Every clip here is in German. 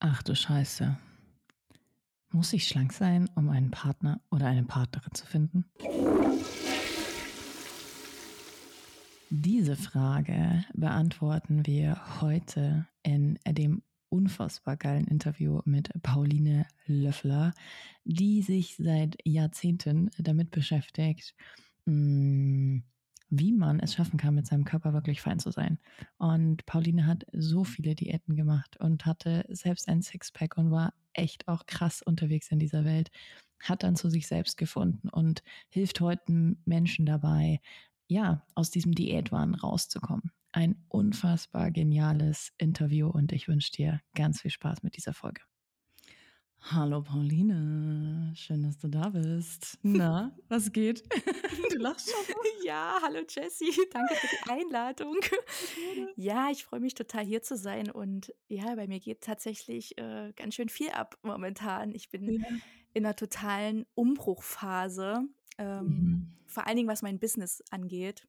Ach du Scheiße. Muss ich schlank sein, um einen Partner oder eine Partnerin zu finden? Diese Frage beantworten wir heute in dem unfassbar geilen Interview mit Pauline Löffler, die sich seit Jahrzehnten damit beschäftigt, mh, wie man es schaffen kann, mit seinem Körper wirklich fein zu sein. Und Pauline hat so viele Diäten gemacht und hatte selbst ein Sixpack und war echt auch krass unterwegs in dieser Welt, hat dann zu sich selbst gefunden und hilft heute Menschen dabei, ja, aus diesem Diätwahn rauszukommen. Ein unfassbar geniales Interview und ich wünsche dir ganz viel Spaß mit dieser Folge. Hallo Pauline, schön, dass du da bist. Na, was geht? Du lachst schon. Ja, hallo Jessie, danke für die Einladung. Ja, ich freue mich total hier zu sein und ja, bei mir geht tatsächlich äh, ganz schön viel ab momentan. Ich bin ja. in einer totalen Umbruchphase, ähm, mhm. vor allen Dingen was mein Business angeht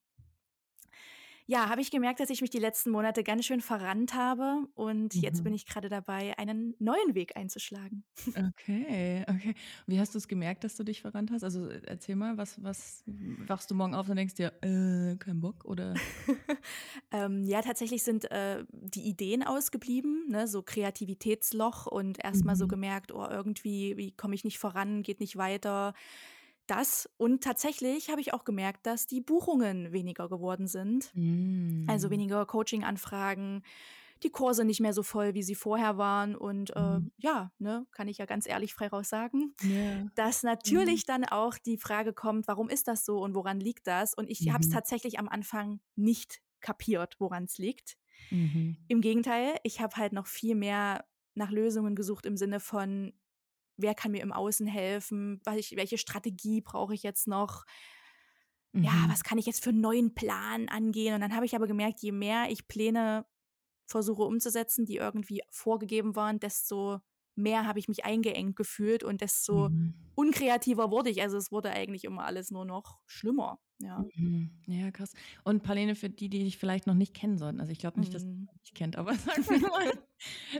ja, habe ich gemerkt, dass ich mich die letzten Monate ganz schön verrannt habe und mhm. jetzt bin ich gerade dabei, einen neuen Weg einzuschlagen. Okay, okay. Wie hast du es gemerkt, dass du dich verrannt hast? Also erzähl mal, was, was wachst du morgen auf und denkst dir, äh, kein Bock oder? ähm, ja, tatsächlich sind äh, die Ideen ausgeblieben, ne? so Kreativitätsloch und erstmal mhm. so gemerkt, oh, irgendwie, wie komme ich nicht voran, geht nicht weiter das und tatsächlich habe ich auch gemerkt, dass die Buchungen weniger geworden sind. Also mm. Also weniger Coaching-Anfragen, die Kurse nicht mehr so voll, wie sie vorher waren. Und äh, mm. ja, ne, kann ich ja ganz ehrlich frei raus sagen, yeah. dass natürlich mm. dann auch die Frage kommt, warum ist das so und woran liegt das? Und ich mm. habe es tatsächlich am Anfang nicht kapiert, woran es liegt. -hmm. Im Gegenteil, ich habe halt noch viel mehr nach Lösungen gesucht im Sinne von, wer kann mir im Außen helfen, welche, welche Strategie brauche ich jetzt noch, mhm. ja, was kann ich jetzt für einen neuen Plan angehen. Und dann habe ich aber gemerkt, je mehr ich Pläne versuche umzusetzen, die irgendwie vorgegeben waren, desto mehr habe ich mich eingeengt gefühlt und desto mhm. unkreativer wurde ich. Also es wurde eigentlich immer alles nur noch schlimmer. Ja. Mhm. Ja, krass. Und Pauline, für die, die dich vielleicht noch nicht kennen sollten, also ich glaube nicht, dass du mhm. dich kennt, aber sag mir mal,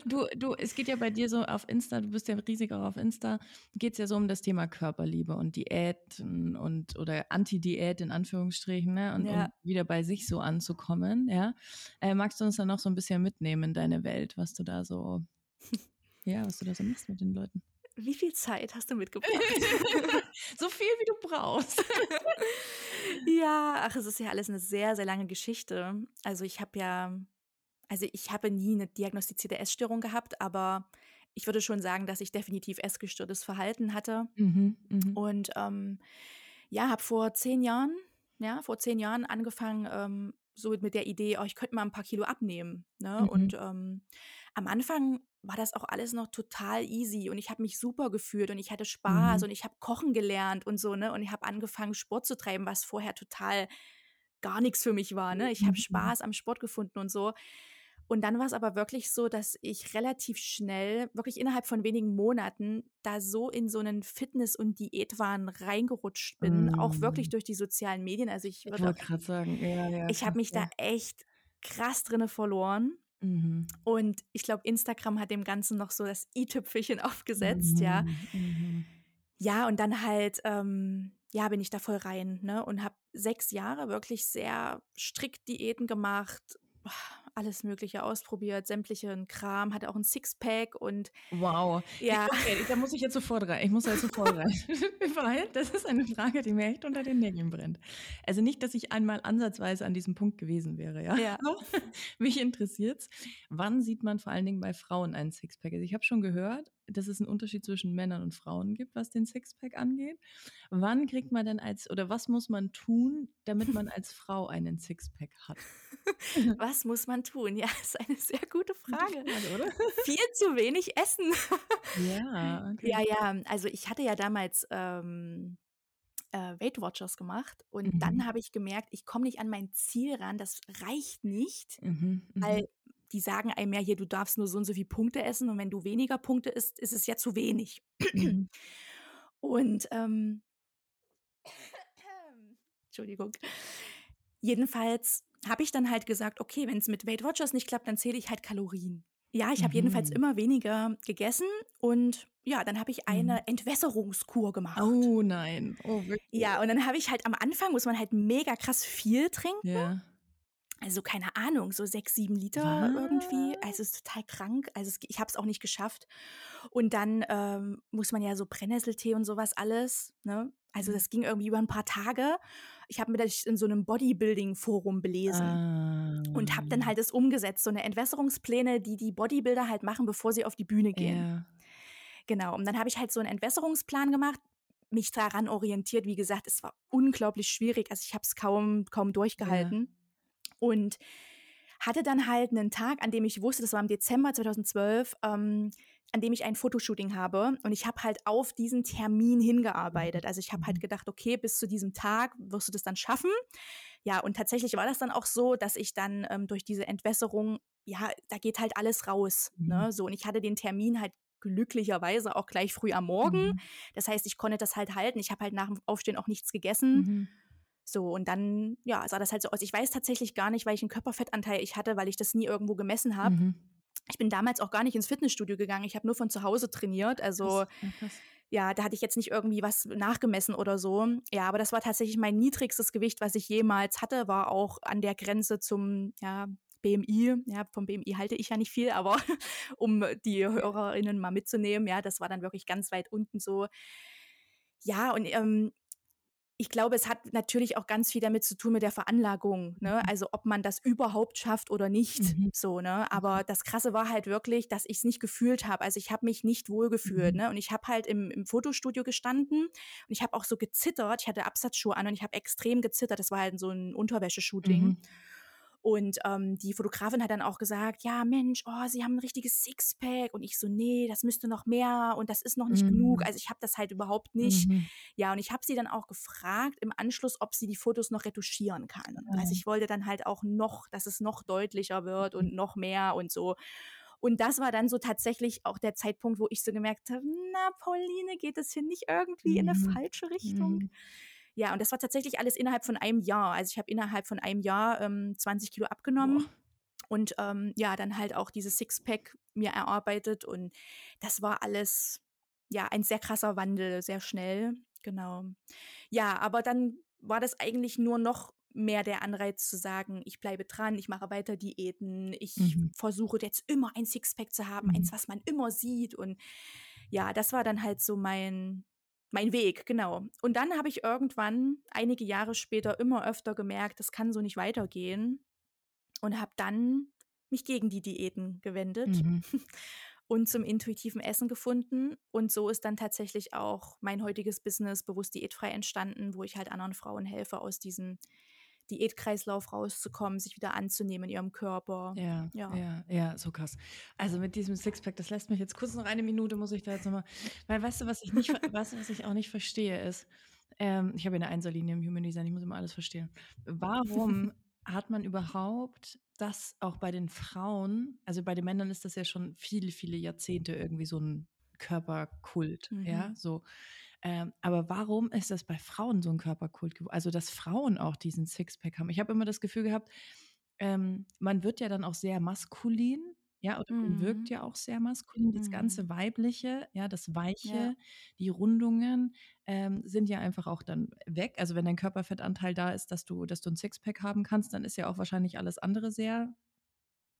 du, du, es geht ja bei dir so auf Insta, du bist ja riesig auch auf Insta, geht es ja so um das Thema Körperliebe und Diäten und oder Anti-Diät in Anführungsstrichen, ne? Und, ja. und, wieder bei sich so anzukommen, ja. Äh, magst du uns dann noch so ein bisschen mitnehmen in deine Welt, was du da so, ja, was du da so machst mit den Leuten? Wie viel Zeit hast du mitgebracht? so viel, wie du brauchst. ja, ach, es ist ja alles eine sehr, sehr lange Geschichte. Also ich habe ja, also ich habe nie eine diagnostizierte Essstörung gehabt, aber ich würde schon sagen, dass ich definitiv essgestörtes Verhalten hatte. Mhm, mh. Und ähm, ja, habe vor zehn Jahren, ja, vor zehn Jahren angefangen, ähm, so mit der Idee, oh, ich könnte mal ein paar Kilo abnehmen. Ne? Mhm. Und ähm, am Anfang war das auch alles noch total easy und ich habe mich super gefühlt und ich hatte Spaß mhm. und ich habe kochen gelernt und so, ne? Und ich habe angefangen, Sport zu treiben, was vorher total gar nichts für mich war, ne? Ich habe mhm. Spaß am Sport gefunden und so. Und dann war es aber wirklich so, dass ich relativ schnell, wirklich innerhalb von wenigen Monaten, da so in so einen Fitness- und Diätwahn reingerutscht bin, mm. auch wirklich mhm. durch die sozialen Medien. Also ich würde gerade sagen, ja, ja, ich habe mich ja. da echt krass drinne verloren. Mhm. Und ich glaube, Instagram hat dem Ganzen noch so das i-Tüpfelchen aufgesetzt, mhm. ja. Mhm. Ja, und dann halt, ähm, ja, bin ich da voll rein, ne? Und habe sechs Jahre wirklich sehr strikt Diäten gemacht, alles Mögliche ausprobiert, sämtlichen Kram, hatte auch ein Sixpack und wow. Ja. Okay, da muss ich jetzt sofort rein. Ich muss jetzt sofort rein. Weil das ist eine Frage, die mir echt unter den Nägeln brennt. Also nicht, dass ich einmal ansatzweise an diesem Punkt gewesen wäre, ja. ja. Mich interessiert's. Wann sieht man vor allen Dingen bei Frauen einen Sixpack? Also ich habe schon gehört, dass es einen Unterschied zwischen Männern und Frauen gibt, was den Sixpack angeht. Wann kriegt man denn als oder was muss man tun, damit man als Frau einen Sixpack hat? Was muss man tun? Ja, ist eine sehr gute Frage. Frage oder? Viel zu wenig essen. Ja, okay. Ja, ja. Also ich hatte ja damals ähm, äh, Weight Watchers gemacht und mhm. dann habe ich gemerkt, ich komme nicht an mein Ziel ran. Das reicht nicht, mhm, weil mhm. Die sagen einem ja hier, du darfst nur so und so viele Punkte essen und wenn du weniger Punkte isst, ist es ja zu wenig. Mhm. Und ähm, Entschuldigung. Jedenfalls habe ich dann halt gesagt, okay, wenn es mit Weight Watchers nicht klappt, dann zähle ich halt Kalorien. Ja, ich habe jedenfalls Mhm. immer weniger gegessen und ja, dann habe ich Mhm. eine Entwässerungskur gemacht. Oh nein. Oh, wirklich? Ja, und dann habe ich halt am Anfang muss man halt mega krass viel trinken. Ja. Also keine Ahnung, so sechs, sieben Liter irgendwie. Also es ist total krank. Also es, ich habe es auch nicht geschafft. Und dann ähm, muss man ja so Brennnesseltee und sowas alles. Ne? Also Mhm. das ging irgendwie über ein paar Tage. Ich habe mir das in so einem Bodybuilding-Forum belesen. Ah. Und habe dann halt das umgesetzt, so eine Entwässerungspläne, die die Bodybuilder halt machen, bevor sie auf die Bühne gehen. Ja. Genau, und dann habe ich halt so einen Entwässerungsplan gemacht, mich daran orientiert. Wie gesagt, es war unglaublich schwierig. Also ich habe es kaum, kaum durchgehalten. Und hatte dann halt einen Tag, an dem ich wusste, das war im Dezember 2012, ähm, an dem ich ein Fotoshooting habe. Und ich habe halt auf diesen Termin hingearbeitet. Also ich habe halt gedacht, okay, bis zu diesem Tag wirst du das dann schaffen. Ja, und tatsächlich war das dann auch so, dass ich dann ähm, durch diese Entwässerung, ja, da geht halt alles raus. Mhm. Ne? So, und ich hatte den Termin halt glücklicherweise auch gleich früh am Morgen. Mhm. Das heißt, ich konnte das halt halten. Ich habe halt nach dem Aufstehen auch nichts gegessen. Mhm. So, und dann, ja, sah das halt so aus. Ich weiß tatsächlich gar nicht, welchen Körperfettanteil ich hatte, weil ich das nie irgendwo gemessen habe. Mhm. Ich bin damals auch gar nicht ins Fitnessstudio gegangen. Ich habe nur von zu Hause trainiert. Also, Krass. Krass. ja, da hatte ich jetzt nicht irgendwie was nachgemessen oder so. Ja, aber das war tatsächlich mein niedrigstes Gewicht, was ich jemals hatte, war auch an der Grenze zum, ja, BMI, ja, vom BMI halte ich ja nicht viel, aber um die HörerInnen mal mitzunehmen, ja, das war dann wirklich ganz weit unten so. Ja, und ähm, ich glaube, es hat natürlich auch ganz viel damit zu tun mit der Veranlagung, ne? Also ob man das überhaupt schafft oder nicht, Mhm. so, ne? Aber das Krasse war halt wirklich, dass ich es nicht gefühlt habe. Also ich habe mich nicht wohl gefühlt, Mhm. ne? Und ich habe halt im, im Fotostudio gestanden und ich habe auch so gezittert. Ich hatte Absatzschuhe an und ich habe extrem gezittert. Das war halt so ein Unterwäscheshooting. Mhm. Und ähm, die Fotografin hat dann auch gesagt, ja Mensch, oh, Sie haben ein richtiges Sixpack. Und ich so, nee, das müsste noch mehr und das ist noch nicht Mhm. genug. Also ich habe das halt überhaupt nicht. Mhm. Ja, und ich habe sie dann auch gefragt im Anschluss, ob sie die Fotos noch retuschieren kann. Ah. Also ich wollte dann halt auch noch, dass es noch deutlicher wird Mhm. und noch mehr und so. Und das war dann so tatsächlich auch der Zeitpunkt, wo ich so gemerkt habe, na, Pauline, geht es hier nicht irgendwie in eine Mhm. falsche Richtung? Ja, und das war tatsächlich alles innerhalb von einem Jahr. Also ich habe innerhalb von einem Jahr ähm, 20 Kilo abgenommen. Boah. Und ähm, ja, dann halt auch dieses Sixpack mir erarbeitet. Und das war alles, ja, ein sehr krasser Wandel, sehr schnell. Genau. Ja, aber dann war das eigentlich nur noch mehr der Anreiz zu sagen, ich bleibe dran, ich mache weiter Diäten, ich Mhm. versuche jetzt immer ein Sixpack zu haben, Mhm. eins, was man immer sieht. Und ja, das war dann halt so mein, mein Weg, genau. Und dann habe ich irgendwann, einige Jahre später, immer öfter gemerkt, das kann so nicht weitergehen. Und habe dann mich gegen die Diäten gewendet Mhm. und zum intuitiven Essen gefunden. Und so ist dann tatsächlich auch mein heutiges Business bewusst diätfrei entstanden, wo ich halt anderen Frauen helfe, aus diesem Diätkreislauf rauszukommen, sich wieder anzunehmen in ihrem Körper. Ja, Ja. ja, ja, so krass. Also mit diesem Sixpack, das lässt mich jetzt kurz noch eine Minute, muss ich da jetzt nochmal, weil weißt du, was ich nicht, du, was ich auch nicht verstehe, ist, ähm, ich habe ja eine Einserlinie im Human Design, ich muss immer alles verstehen. Warum hat man überhaupt das auch bei den Frauen, also bei den Männern ist das ja schon viele, viele Jahrzehnte irgendwie so ein Körperkult, ja, Mhm. so. Ähm, aber warum ist das bei Frauen so ein Körperkult geworden? Also, dass Frauen auch diesen Sixpack haben. Ich habe immer das Gefühl gehabt, ähm, man wird ja dann auch sehr maskulin, ja, oder man Mhm. wirkt ja auch sehr maskulin. Das Mhm. ganze Weibliche, ja, das Weiche, Ja. die Rundungen ähm, sind ja einfach auch dann weg. Also wenn dein Körperfettanteil da ist, dass du, dass du ein Sixpack haben kannst, dann ist ja auch wahrscheinlich alles andere sehr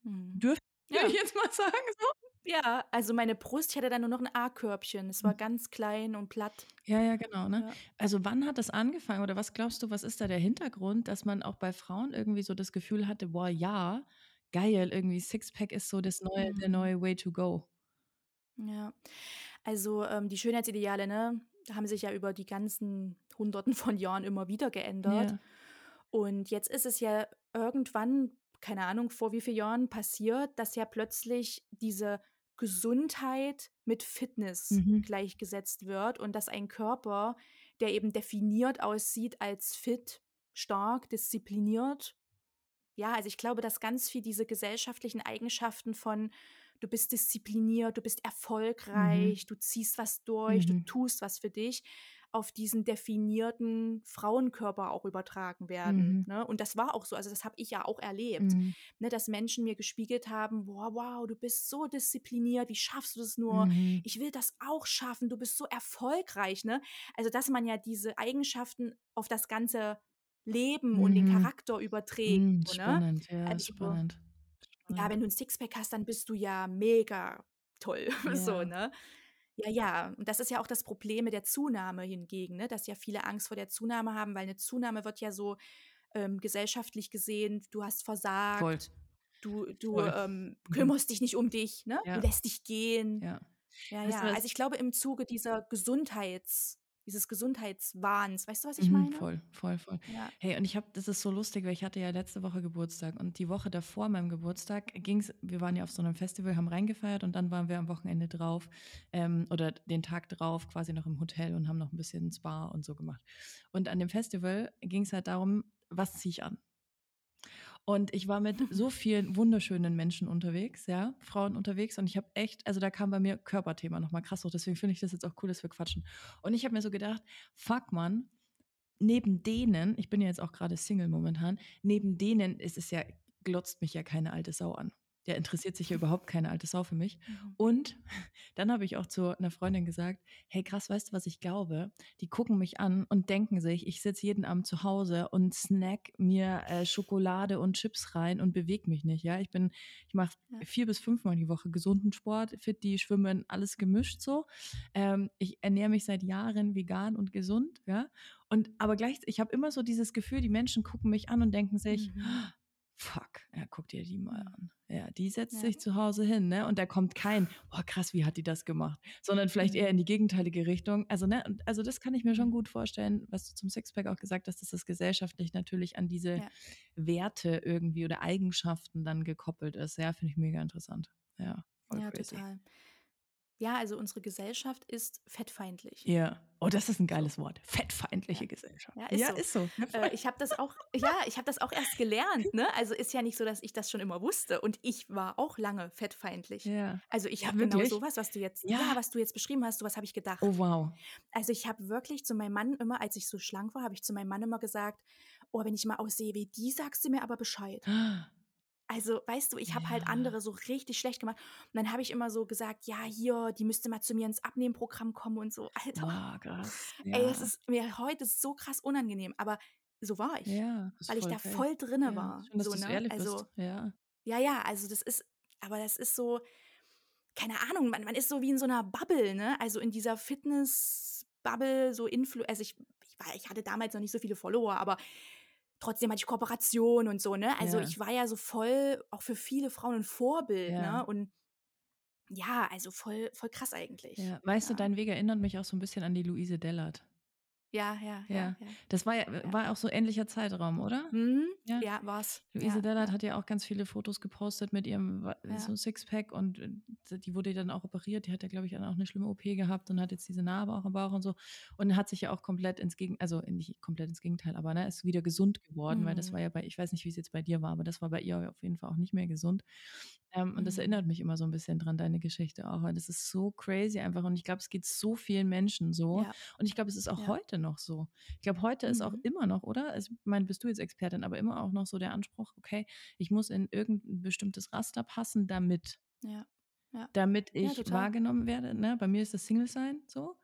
Mhm. dürftig, Ja. würde ich jetzt mal sagen. So. Ja, also meine Brust, ich hatte dann nur noch ein A-Körbchen. Es war ganz klein und platt. Ja, ja, genau. Ne? Ja. Also wann hat das angefangen oder was glaubst du, was ist da der Hintergrund, dass man auch bei Frauen irgendwie so das Gefühl hatte, boah, ja, geil, irgendwie Sixpack ist so das neue, der Mhm. neue Way to go. Ja, also ähm, die Schönheitsideale, ne, haben sich ja über die ganzen Hunderten von Jahren immer wieder geändert. Ja. Und jetzt ist es ja irgendwann, keine Ahnung, vor wie vielen Jahren passiert, dass ja plötzlich diese Gesundheit mit Fitness Mhm. gleichgesetzt wird und dass ein Körper, der eben definiert aussieht als fit, stark, diszipliniert. Ja, also ich glaube, dass ganz viel diese gesellschaftlichen Eigenschaften von du bist diszipliniert, du bist erfolgreich, du ziehst was durch, Mhm. du tust was für dich, auf diesen definierten Frauenkörper auch übertragen werden. Mhm. Ne? Und das war auch so, also das habe ich ja auch erlebt, Mhm. ne? dass Menschen mir gespiegelt haben, wow, wow, du bist so diszipliniert, wie schaffst du das nur? Mhm. Ich will das auch schaffen, du bist so erfolgreich. Ne? Also dass man ja diese Eigenschaften auf das ganze Leben und den Mhm. Charakter überträgt. Mhm. So, ne? Spannend, ja, Also, spannend. ja, wenn du ein Sixpack hast, dann bist du ja mega toll. So, Ja. ne? Ja, ja. Und das ist ja auch das Problem mit der Zunahme hingegen, ne? dass ja viele Angst vor der Zunahme haben, weil eine Zunahme wird ja so ähm, gesellschaftlich gesehen, du hast Voll. versagt, du, du Voll. ähm, Mhm. kümmerst dich nicht um dich, ne? Ja. du lässt dich gehen. Ja. Ja, du ja. Also ich glaube im Zuge dieser Gesundheits, dieses Gesundheitswahns, weißt du, was ich Mhm, meine? voll, voll, voll. Ja. Hey, und ich habe, das ist so lustig, weil ich hatte ja letzte Woche Geburtstag und die Woche davor meinem Geburtstag ging's, wir waren ja auf so einem Festival, haben reingefeiert und dann waren wir am Wochenende drauf ähm, oder den Tag drauf quasi noch im Hotel und haben noch ein bisschen Spa und so gemacht. Und an dem Festival ging es halt darum, was ziehe ich an? Und ich war mit so vielen wunderschönen Menschen unterwegs, ja, Frauen unterwegs. Und ich habe echt, also da kam bei mir Körperthema nochmal krass hoch. Deswegen finde ich das jetzt auch cool, dass wir quatschen. Und ich habe mir so gedacht, fuck man, neben denen, ich bin ja jetzt auch gerade Single momentan, neben denen ist es ja, glotzt mich ja keine alte Sau an. Der interessiert sich ja überhaupt keine alte Sau für mich. Mhm. Und dann habe ich auch zu einer Freundin gesagt, hey krass, weißt du, was ich glaube? Die gucken mich an und denken sich, ich sitze jeden Abend zu Hause und snack mir äh, Schokolade und Chips rein und bewege mich nicht. Ja, ich bin, ich mache Ja. vier bis fünfmal die Woche gesunden Sport, fit, die schwimmen, alles gemischt so. Ähm, ich ernähre mich seit Jahren vegan und gesund, ja. Und aber gleich, ich habe immer so dieses Gefühl, die Menschen gucken mich an und denken sich, Mhm. Fuck, ja, guck dir die mal an. Ja, die setzt Ja. sich zu Hause hin, ne? Und da kommt kein, oh krass, wie hat die das gemacht? Sondern vielleicht eher Mhm. in die gegenteilige Richtung. Also, ne, also das kann ich mir schon Mhm. gut vorstellen, was du zum Sixpack auch gesagt hast, dass das gesellschaftlich natürlich an diese Ja. Werte irgendwie oder Eigenschaften dann gekoppelt ist. Ja, finde ich mega interessant. Ja, voll Ja, crazy. total. Ja, also unsere Gesellschaft ist fettfeindlich. Ja. Oh, das ist ein geiles Wort. Fettfeindliche Ja. Gesellschaft. Ja, ist ja, so. ist so. Voll. Äh, ich habe das auch, ja, ich habe das auch erst gelernt. Ne? Also ist ja nicht so, dass ich das schon immer wusste. Und ich war auch lange fettfeindlich. ja. Also ich Ja, habe genau sowas, was du jetzt, Ja. ja. was du jetzt beschrieben hast, sowas habe ich gedacht. Oh, wow. Also ich habe wirklich zu meinem Mann immer, als ich so schlank war, habe ich zu meinem Mann immer gesagt, oh, wenn ich mal aussehe wie die, sagst du mir aber Bescheid. Also, weißt du, ich habe halt Ja. andere so richtig schlecht gemacht. Und dann habe ich immer so gesagt, ja, hier, die müsste mal zu mir ins Abnehmprogramm kommen und so. Alter, Wow, krass. ey, es Ja. ist mir heute so krass unangenehm. Aber so war ich, Ja, das ist weil ich da geil. voll drinne Ja, war. schön, dass so, ne? ehrlich Also, bist. Ja. ja, ja, also das ist, aber das ist so, keine Ahnung, man, man ist so wie in so einer Bubble, ne? Also in dieser Fitness-Bubble, so Influ, also ich, ich, war, ich hatte damals noch nicht so viele Follower, aber trotzdem hatte ich Kooperation und so, ne? Also Ja. ich war ja so voll auch für viele Frauen ein Vorbild, Ja. ne? Und ja, also voll, voll krass eigentlich. ja. Weißt du, dein Weg erinnert mich auch so ein bisschen an die Luise Dellert. Ja, ja, Ja. ja. Das war ja, war auch so ähnlicher Zeitraum, oder? Mhm. Ja. Ja, war's. Luise ja, Dellert hat ja auch ganz viele Fotos gepostet mit ihrem so Sixpack und äh, die wurde dann auch operiert. Die hat ja, glaube ich, auch eine schlimme OP gehabt und hat jetzt diese Narbe auch im Bauch und so. Und hat sich ja auch komplett ins Gegenteil, also nicht komplett ins Gegenteil, aber ne, ist wieder gesund geworden, weil das Mhm. war ja bei, ich weiß nicht, wie es jetzt bei dir war, aber das war bei ihr auf jeden Fall auch nicht mehr gesund. Ähm, und das Mhm. erinnert mich immer so ein bisschen dran, deine Geschichte auch. weil Das ist so crazy einfach. Und ich glaube, es geht so vielen Menschen so. Und ich glaube, es ist auch heute noch so. Ich glaube, heute ist auch Mhm. immer noch, oder? Also, Ich meine, bist du jetzt Expertin, aber immer auch noch so der Anspruch, okay, ich muss in irgendein bestimmtes Raster passen, damit, Ja. Ja. damit Ja, ich total. wahrgenommen werde. Ne? Bei mir ist das Single sein so.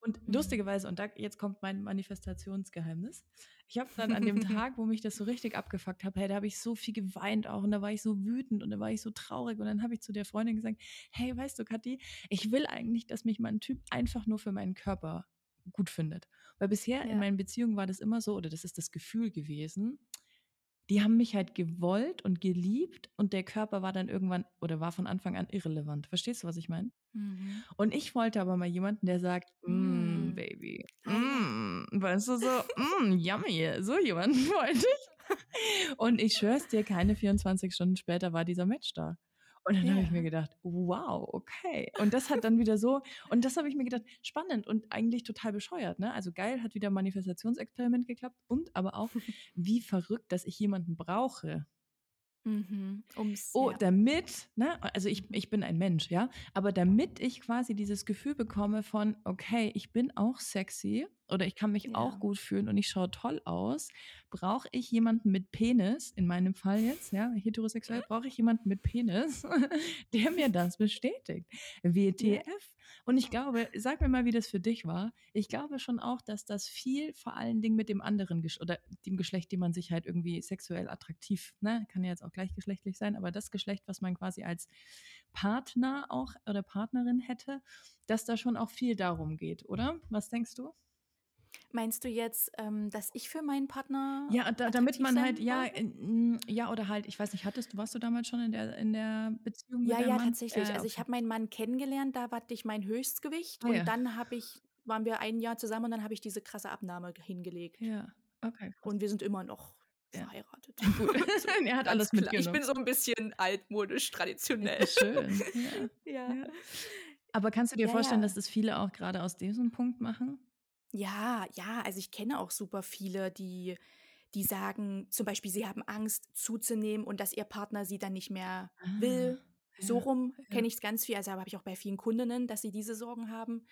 Und Mhm. lustigerweise, und da jetzt kommt mein Manifestationsgeheimnis. Ich habe dann an dem Tag, wo mich das so richtig abgefuckt habe, hey, da habe ich so viel geweint auch und da war ich so wütend und da war ich so traurig und dann habe ich zu der Freundin gesagt, hey, weißt du, Kathi, ich will eigentlich, dass mich mein Typ einfach nur für meinen Körper gut findet. Weil bisher in Ja. meinen Beziehungen war das immer so, oder das ist das Gefühl gewesen, die haben mich halt gewollt und geliebt und der Körper war dann irgendwann oder war von Anfang an irrelevant. Verstehst du, was ich meine? Mhm. Und ich wollte aber mal jemanden, der sagt, mm, Mm. Baby, ja. mm, weißt du so, mm, yummy, so jemanden wollte ich. Und ich schwör's dir, keine 24 Stunden später war dieser Match da. Und dann habe ich mir Ja. gedacht, wow, okay. Und das hat dann wieder so, und das habe ich mir gedacht, spannend und eigentlich total bescheuert, ne? Also geil, hat wieder ein Manifestationsexperiment geklappt und aber auch, wie verrückt, dass ich jemanden brauche, Mhm, ums, Oh, ja. damit, ne, also ich, ich bin ein Mensch, ja, aber damit ich quasi dieses Gefühl bekomme von, okay, ich bin auch sexy oder ich kann mich Ja. auch gut fühlen und ich schaue toll aus, brauche ich jemanden mit Penis, in meinem Fall jetzt, ja, heterosexuell, brauche ich jemanden mit Penis, der mir das bestätigt. WTF. Und ich glaube, sag mir mal, wie das für dich war. Ich glaube schon auch, dass das viel vor allen Dingen mit dem anderen Gesch oder dem Geschlecht, dem man sich halt irgendwie sexuell attraktiv, ne, kann ja jetzt auch gleichgeschlechtlich sein, aber das Geschlecht, was man quasi als Partner auch oder Partnerin hätte, dass da schon auch viel darum geht, oder? Was denkst du? Meinst du jetzt, ähm, dass ich für meinen Partner Ja, da, damit man halt, ja, in, mm, ja, oder halt, ich weiß nicht, hattest du, warst du damals schon in der, in der Beziehung mit Ja, deinem ja, Mann? tatsächlich. Ja, Also ich habe meinen Mann kennengelernt, da hatte ich mein Höchstgewicht Ah, und ja. dann habe ich, waren wir ein Jahr zusammen und dann habe ich diese krasse Abnahme hingelegt. Ja, okay, krass. Und wir sind immer noch Ja. verheiratet. So, er hat alles klar. Ich mitgenommen. bin so ein bisschen altmodisch, traditionell. Schön. Ja. Ja. Aber kannst du dir vorstellen, dass das viele auch gerade aus diesem Punkt machen? Ja, ja, also ich kenne auch super viele, die, die sagen, zum Beispiel, sie haben Angst zuzunehmen und dass ihr Partner sie dann nicht mehr will. So ja, rum ja. kenne ich es ganz viel. Also habe ich auch bei vielen Kundinnen, dass sie diese Sorgen haben.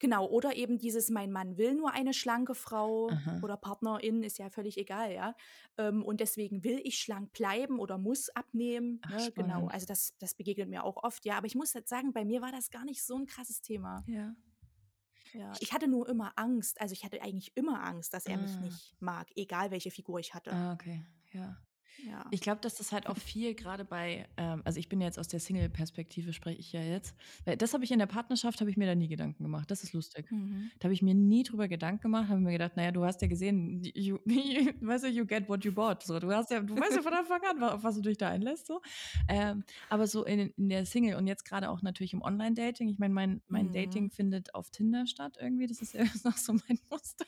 Genau, oder eben dieses, mein Mann will nur eine schlanke Frau Aha. oder Partnerin, ist ja völlig egal, ja. Ähm, und deswegen will ich schlank bleiben oder muss abnehmen. Ach, Ne? Genau, also das, das begegnet mir auch oft, ja. Aber ich muss jetzt sagen, bei mir war das gar nicht so ein krasses Thema. Ja. Ja, ich hatte nur immer Angst, also ich hatte eigentlich immer Angst, dass er mich Ah. nicht mag, egal welche Figur ich hatte. Ah, okay. Ja. Ja. Ich glaube, dass das halt auch viel gerade bei, ähm, also ich bin jetzt aus der Single-Perspektive, spreche ich ja jetzt. Weil das habe ich in der Partnerschaft, habe ich mir da nie Gedanken gemacht. Das ist lustig. Mhm. Da habe ich mir nie drüber Gedanken gemacht, habe mir gedacht, naja, du hast ja gesehen, you, you, weißt du, you get what you bought. So, du hast ja, du weißt ja von Anfang an, auf was du dich da einlässt. So. Ähm, aber so in, in der Single und jetzt gerade auch natürlich im Online-Dating. Ich meine, mein, mein Mhm. Dating findet auf Tinder statt irgendwie. Das ist ja noch so mein Muster,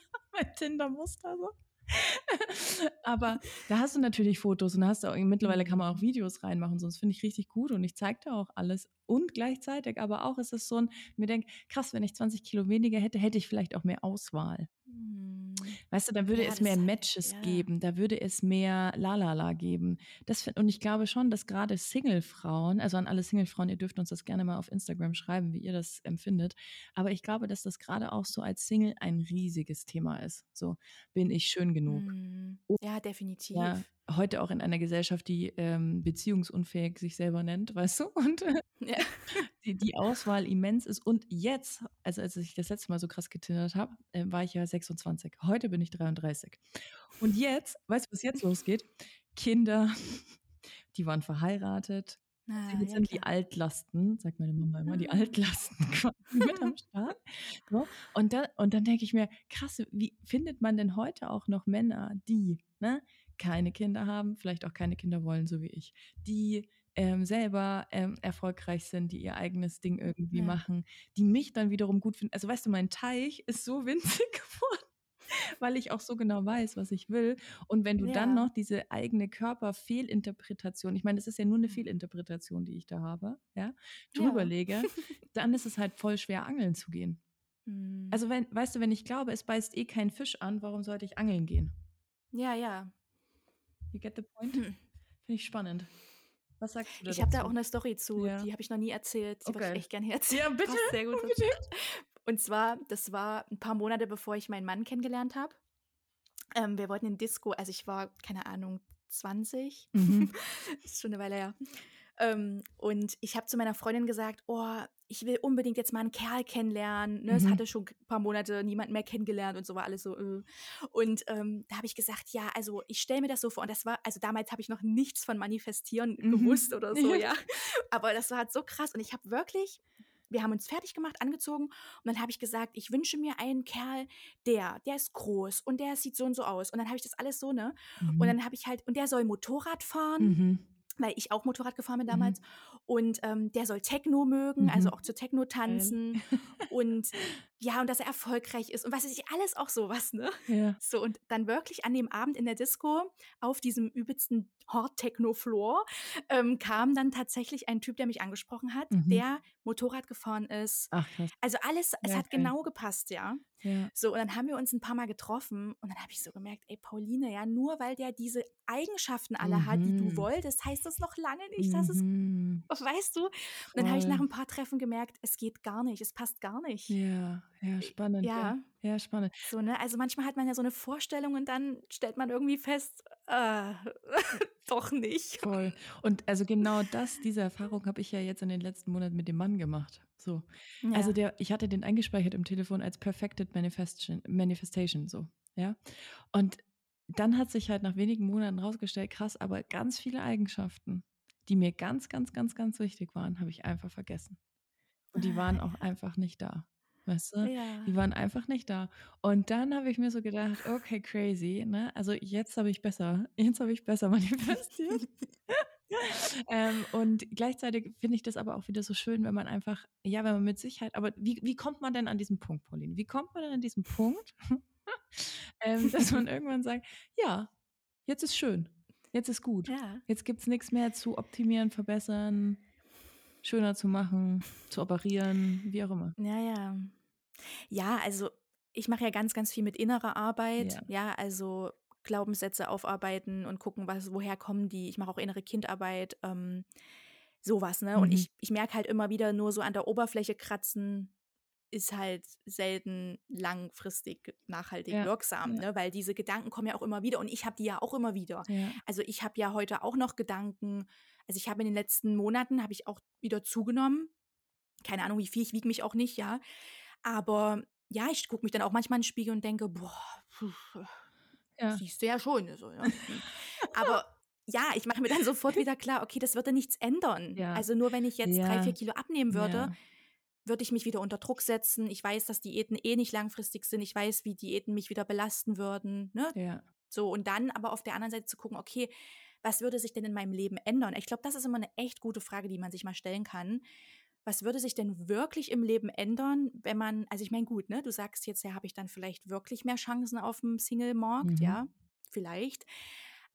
Tinder-Muster. So. Aber da hast du natürlich Fotos und hast auch, mittlerweile kann man auch. Videos reinmachen, sonst finde ich richtig gut und ich zeige dir auch alles. Und gleichzeitig aber auch ist es so ein, mir denke, krass, wenn ich 20 Kilo weniger hätte, hätte ich vielleicht auch mehr Auswahl. Mhm. Weißt du, da würde Ja, es mehr Matches ja. geben, da würde es mehr Lalala geben. Das, und ich glaube schon, dass gerade Single-Frauen, also an alle Single-Frauen, ihr dürft uns das gerne mal auf Instagram schreiben, wie ihr das empfindet. Aber ich glaube, dass das gerade auch so als Single ein riesiges Thema ist. So, bin ich schön genug? Mhm. Ja, definitiv. Ja, heute auch in einer Gesellschaft, die ähm, beziehungsunfähig sich selber nennt, weißt du? Und äh, Ja. die, die Auswahl immens ist. Und jetzt, also als ich das letzte Mal so krass getindert habe, äh, war ich ja 26. Heute bin ich 33. Und jetzt, weißt du, was jetzt losgeht? Kinder, die waren verheiratet. Ah, Jetzt ja, sind die klar. Altlasten, sagt meine Mama immer, die Ah. Altlasten quasi mit am Start. So. Und, da, und dann denke ich mir, krass, wie findet man denn heute auch noch Männer, die ne, keine Kinder haben, vielleicht auch keine Kinder wollen, so wie ich, die ähm, selber ähm, erfolgreich sind, die ihr eigenes Ding irgendwie Ja. machen, die mich dann wiederum gut finden. Also weißt du, mein Teich ist so winzig geworden, weil ich auch so genau weiß, was ich will. Und wenn du dann Ja. noch diese eigene Körperfehlinterpretation, ich meine, das ist ja nur eine Mhm. Fehlinterpretation, die ich da habe, ja, Ja. drüber lege, dann ist es halt voll schwer, angeln zu gehen. Mhm. Also wenn, weißt du, wenn ich glaube, es beißt eh kein Fisch an, warum sollte ich angeln gehen? ja, ja. You get the point? Hm. Finde ich spannend. Was sagst du da Ich habe da auch eine Story zu, Ja. die habe ich noch nie erzählt. Die würde Okay. ich echt gerne erzählen. Ja, bitte, Passt sehr gut. Und zwar, das war ein paar Monate, bevor ich meinen Mann kennengelernt habe. Ähm, wir wollten in Disco, also ich war, keine Ahnung, 20. Mhm. Das ist schon eine Weile her. Ähm, und ich habe zu meiner Freundin gesagt, oh, ich will unbedingt jetzt mal einen Kerl kennenlernen. Ne? Es Mhm. hatte schon ein paar Monate niemand mehr kennengelernt und so war alles so. Äh. Und ähm, da habe ich gesagt, ja, also ich stelle mir das so vor. Und das war, also damals habe ich noch nichts von Manifestieren Mhm. gewusst oder so, Ja. Aber das war halt so krass. Und ich habe wirklich, wir haben uns fertig gemacht, angezogen und dann habe ich gesagt, ich wünsche mir einen Kerl, der, der ist groß und der sieht so und so aus. Und dann habe ich das alles so, ne? Und Mhm. dann habe ich halt, und der soll Motorrad fahren Mhm. Weil ich auch Motorrad gefahren bin Mhm. damals. Und ähm, der soll Techno mögen, also Mhm. auch zu Techno tanzen. und ja, und dass er erfolgreich ist und was weiß ich, alles auch sowas, ne? Ja. So, und dann wirklich an dem Abend in der Disco auf diesem übelsten Hard-Techno-Floor ähm, kam dann tatsächlich ein Typ, der mich angesprochen hat, Mhm. der Motorrad gefahren ist. Ach krass. Also alles, es Ja, hat genau gepasst, ja. Ja. So, und dann haben wir uns ein paar Mal getroffen und dann habe ich so gemerkt, ey, Pauline, ja, nur weil der diese Eigenschaften alle hat, die du Mhm. wolltest, heißt das noch lange nicht, dass es, Mhm. weißt du? Und dann habe ich nach ein paar Treffen gemerkt, es geht gar nicht, es passt gar nicht. Ja, ja, spannend. Ja, Ja, ja spannend. so, ne? Also manchmal hat man ja so eine Vorstellung und dann stellt man irgendwie fest, äh, doch nicht. Voll. Und also genau das, diese Erfahrung habe ich ja jetzt in den letzten Monaten mit dem Mann gemacht. So. Also Ja. der, ich hatte den eingespeichert im Telefon als Perfected Manifestation, Manifestation so, ja. Und dann hat sich halt nach wenigen Monaten rausgestellt, krass, aber ganz viele Eigenschaften, die mir ganz, ganz, ganz, ganz wichtig waren, habe ich einfach vergessen. Und die Ah, waren auch einfach nicht da. Weißt du? Die Ja. waren einfach nicht da. Und dann habe ich mir so gedacht, okay, crazy, ne? Also jetzt habe ich besser, jetzt habe ich besser manifestiert. ähm, und gleichzeitig finde ich das aber auch wieder so schön, wenn man einfach, ja, wenn man mit Sicherheit, aber wie, wie kommt man denn an diesen Punkt, Pauline? Wie kommt man denn an diesen Punkt, ähm, dass man irgendwann sagt, ja, jetzt ist schön, jetzt ist gut, Ja. jetzt gibt es nichts mehr zu optimieren, verbessern, schöner zu machen, zu operieren, wie auch immer. Ja, ja. Ja, also ich mache ja ganz, ganz viel mit innerer Arbeit. Ja. Ja, also Glaubenssätze aufarbeiten und gucken, was, woher kommen die. Ich mache auch innere Kindarbeit, ähm, sowas, ne? Und Mhm. ich, ich merke halt immer wieder, nur so an der Oberfläche kratzen ist halt selten langfristig nachhaltig Ja, wirksam, ja. ne? Weil diese Gedanken kommen ja auch immer wieder und ich habe die ja auch immer wieder. Ja. Also ich habe ja heute auch noch Gedanken. Also ich habe in den letzten Monaten habe ich auch wieder zugenommen. Keine Ahnung, wie viel, ich wiege mich auch nicht, ja. Aber ja, ich gucke mich dann auch manchmal in den Spiegel und denke, boah, puh, Ja. siehst du ja schon. So, ja. Aber ja, ich mache mir dann sofort wieder klar, okay, das würde nichts ändern. Ja. Also nur wenn ich jetzt drei, Ja. vier Kilo abnehmen würde, würde ich mich wieder unter Druck setzen. Ich weiß, dass Diäten eh nicht langfristig sind. Ich weiß, wie Diäten mich wieder belasten würden. Ne? Ja. So, und dann aber auf der anderen Seite zu gucken, okay, was würde sich denn in meinem Leben ändern? Ich glaube, das ist immer eine echt gute Frage, die man sich mal stellen kann. Was würde sich denn wirklich im Leben ändern, wenn man, also ich meine, gut, ne, du sagst jetzt, ja, habe ich dann vielleicht wirklich mehr Chancen auf dem Single-Markt, Mhm. ja, vielleicht.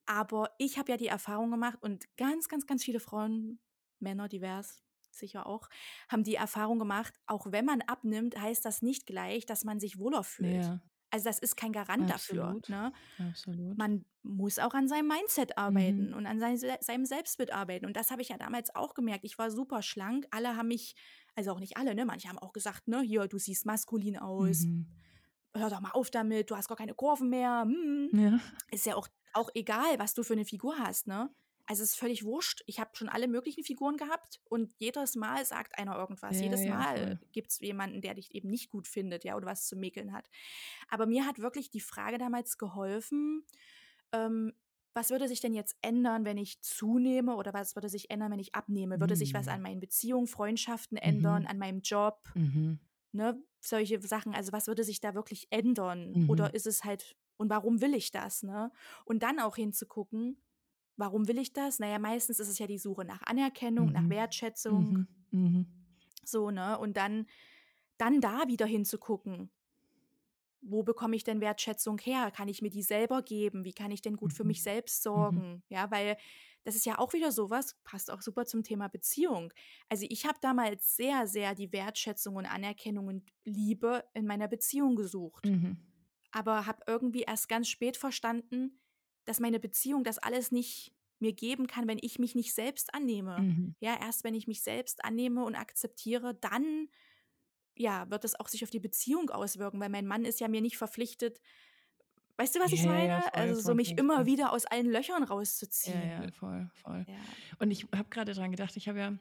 Aber ich habe ja die Erfahrung gemacht und ganz, ganz, ganz viele Frauen, Männer divers, sicher auch, haben die Erfahrung gemacht, auch wenn man abnimmt, heißt das nicht gleich, dass man sich wohler fühlt. Ja. Also das ist kein Garant Absolut. dafür. Ne? Absolut. man muss auch an seinem Mindset arbeiten und an sein, seinem Selbstbild arbeiten. Und das habe ich ja damals auch gemerkt. Ich war super schlank. Alle haben mich, also auch nicht alle, ne? Manche haben auch gesagt, ne, hier, du siehst maskulin aus. Mhm. Hör doch mal auf damit, du hast gar keine Kurven mehr. Hm. Ja. Ist ja auch, auch egal, was du für eine Figur hast, ne? Also es ist völlig wurscht. Ich habe schon alle möglichen Figuren gehabt und jedes Mal sagt einer irgendwas. Ja, jedes ja, Mal voll. gibt es jemanden, der dich eben nicht gut findet, ja, oder was zu mäkeln hat. Aber mir hat wirklich die Frage damals geholfen, ähm, was würde sich denn jetzt ändern, wenn ich zunehme oder was würde sich ändern, wenn ich abnehme? Würde sich was Mhm. an meinen Beziehungen, Freundschaften ändern, Mhm. an meinem Job? Mhm. ne, solche Sachen, also was würde sich da wirklich ändern? Mhm. Oder ist es halt, und warum will ich das, ne? Und dann auch hinzugucken, warum will ich das? Naja, meistens ist es ja die Suche nach Anerkennung, nach Mhm. Wertschätzung, Mhm. Mhm. so, ne? Und dann, dann da wieder hinzugucken. Wo bekomme ich denn Wertschätzung her? Kann ich mir die selber geben? Wie kann ich denn gut für Mhm. mich selbst sorgen? Ja, weil das ist ja auch wieder sowas, passt auch super zum Thema Beziehung. Also ich habe damals sehr, sehr die Wertschätzung und Anerkennung und Liebe in meiner Beziehung gesucht. Mhm. Aber habe irgendwie erst ganz spät verstanden, dass meine Beziehung das alles nicht mir geben kann, wenn ich mich nicht selbst annehme. Mhm. Ja, erst wenn ich mich selbst annehme und akzeptiere, dann ja, wird es auch sich auf die Beziehung auswirken, weil mein Mann ist ja mir nicht verpflichtet. Weißt du, was ich meine? ja, voll, also so mich immer voll. wieder aus allen Löchern rauszuziehen. Ja, ja, voll, voll. Ja. Und ich habe gerade dran gedacht, ich habe ja,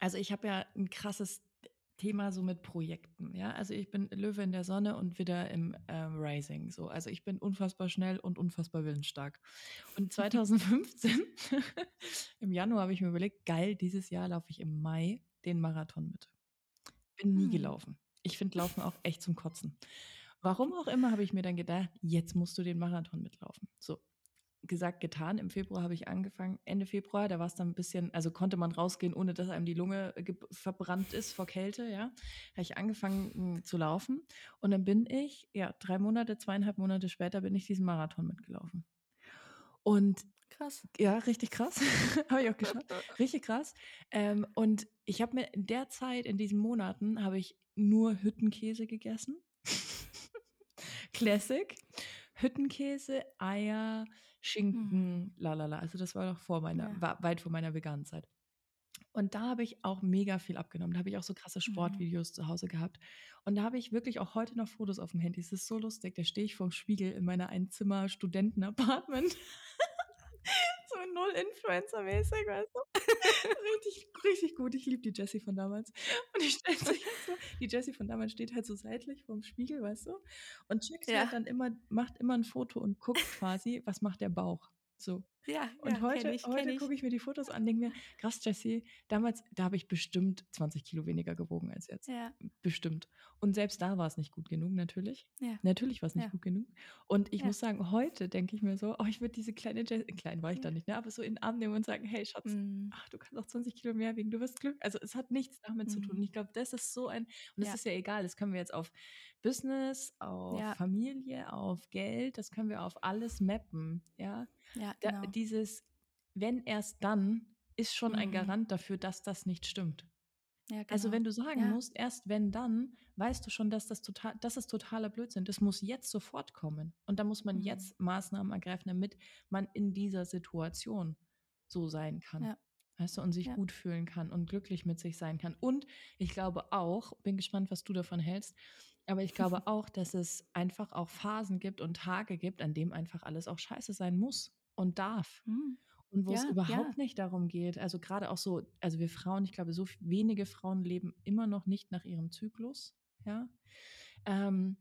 also ich habe ja ein krasses Thema so mit Projekten, ja. Also ich bin Löwe in der Sonne und wieder im ähm, Rising, so. Also ich bin unfassbar schnell und unfassbar willensstark. Und 2015, im Januar habe ich mir überlegt, geil, dieses Jahr laufe ich im Mai den Marathon mit. Bin nie Hm. gelaufen. Ich finde Laufen auch echt zum Kotzen. Warum auch immer habe ich mir dann gedacht, jetzt musst du den Marathon mitlaufen. So. Gesagt, getan. Im Februar habe ich angefangen, Ende Februar, da war es dann ein bisschen, also konnte man rausgehen, ohne dass einem die Lunge verbrannt ist vor Kälte, ja. Habe ich angefangen hm, zu laufen und dann bin ich, ja, drei Monate, zweieinhalb Monate später bin ich diesen Marathon mitgelaufen. Und krass. Ja, richtig krass. habe ich auch geschafft. Richtig krass. Ähm, und ich habe mir in der Zeit, in diesen Monaten, habe ich nur Hüttenkäse gegessen. Classic. Hüttenkäse, Eier, Schinken, mhm. lalala. Also das war noch vor meiner, ja. war weit vor meiner veganen Zeit. Und da habe ich auch mega viel abgenommen. Da habe ich auch so krasse mhm. Sportvideos mhm. zu Hause gehabt. Und da habe ich wirklich auch heute noch Fotos auf dem Handy. Es ist so lustig. Da stehe ich vorm Spiegel in meiner Einzimmer-Studenten-Apartment. Null Influencer-mäßig, weißt du? richtig, richtig gut. Ich liebe die Jessie von damals. Und die stellt sich halt so, die Jessie von damals steht halt so seitlich vorm Spiegel, weißt du? Und checkt ja. halt dann immer, macht immer ein Foto und guckt quasi, was macht der Bauch. So. Ja, und ja, heute, ich, heute gucke ich mir die Fotos an, denke mir, krass, Jessie, damals, da habe ich bestimmt 20 Kilo weniger gewogen als jetzt. Ja. Bestimmt. Und selbst da war es nicht gut genug, natürlich. Ja. Natürlich war es nicht ja. gut genug. Und ich muss sagen, heute denke ich mir so, oh, ich würde diese kleine Jessie, klein war ich da nicht, ne, aber so in den Arm nehmen und sagen, hey Schatz, mhm. ach, du kannst auch 20 Kilo mehr wiegen, du wirst Glück. Also es hat nichts damit mhm. zu tun. Und mhm. ich glaube, das ist so ein, und das ist ja egal, das können wir jetzt auf Business, auf Familie, auf Geld, das können wir auf alles mappen, ja. Ja, genau. Da, dieses, wenn erst dann, ist schon mhm. ein Garant dafür, dass das nicht stimmt. Ja, genau. Also wenn du sagen ja. musst, erst wenn dann, weißt du schon, dass das total, das ist totaler Blödsinn. Das muss jetzt sofort kommen. Und da muss man mhm. jetzt Maßnahmen ergreifen, damit man in dieser Situation so sein kann. Ja. Weißt du, und sich gut fühlen kann und glücklich mit sich sein kann. Und ich glaube auch, bin gespannt, was du davon hältst, aber ich glaube auch, dass es einfach auch Phasen gibt und Tage gibt, an denen einfach alles auch scheiße sein muss und darf. Mhm. Und wo ja, es überhaupt ja. nicht darum geht, also gerade auch so, also wir Frauen, ich glaube, so wenige Frauen leben immer noch nicht nach ihrem Zyklus, ja. Ähm,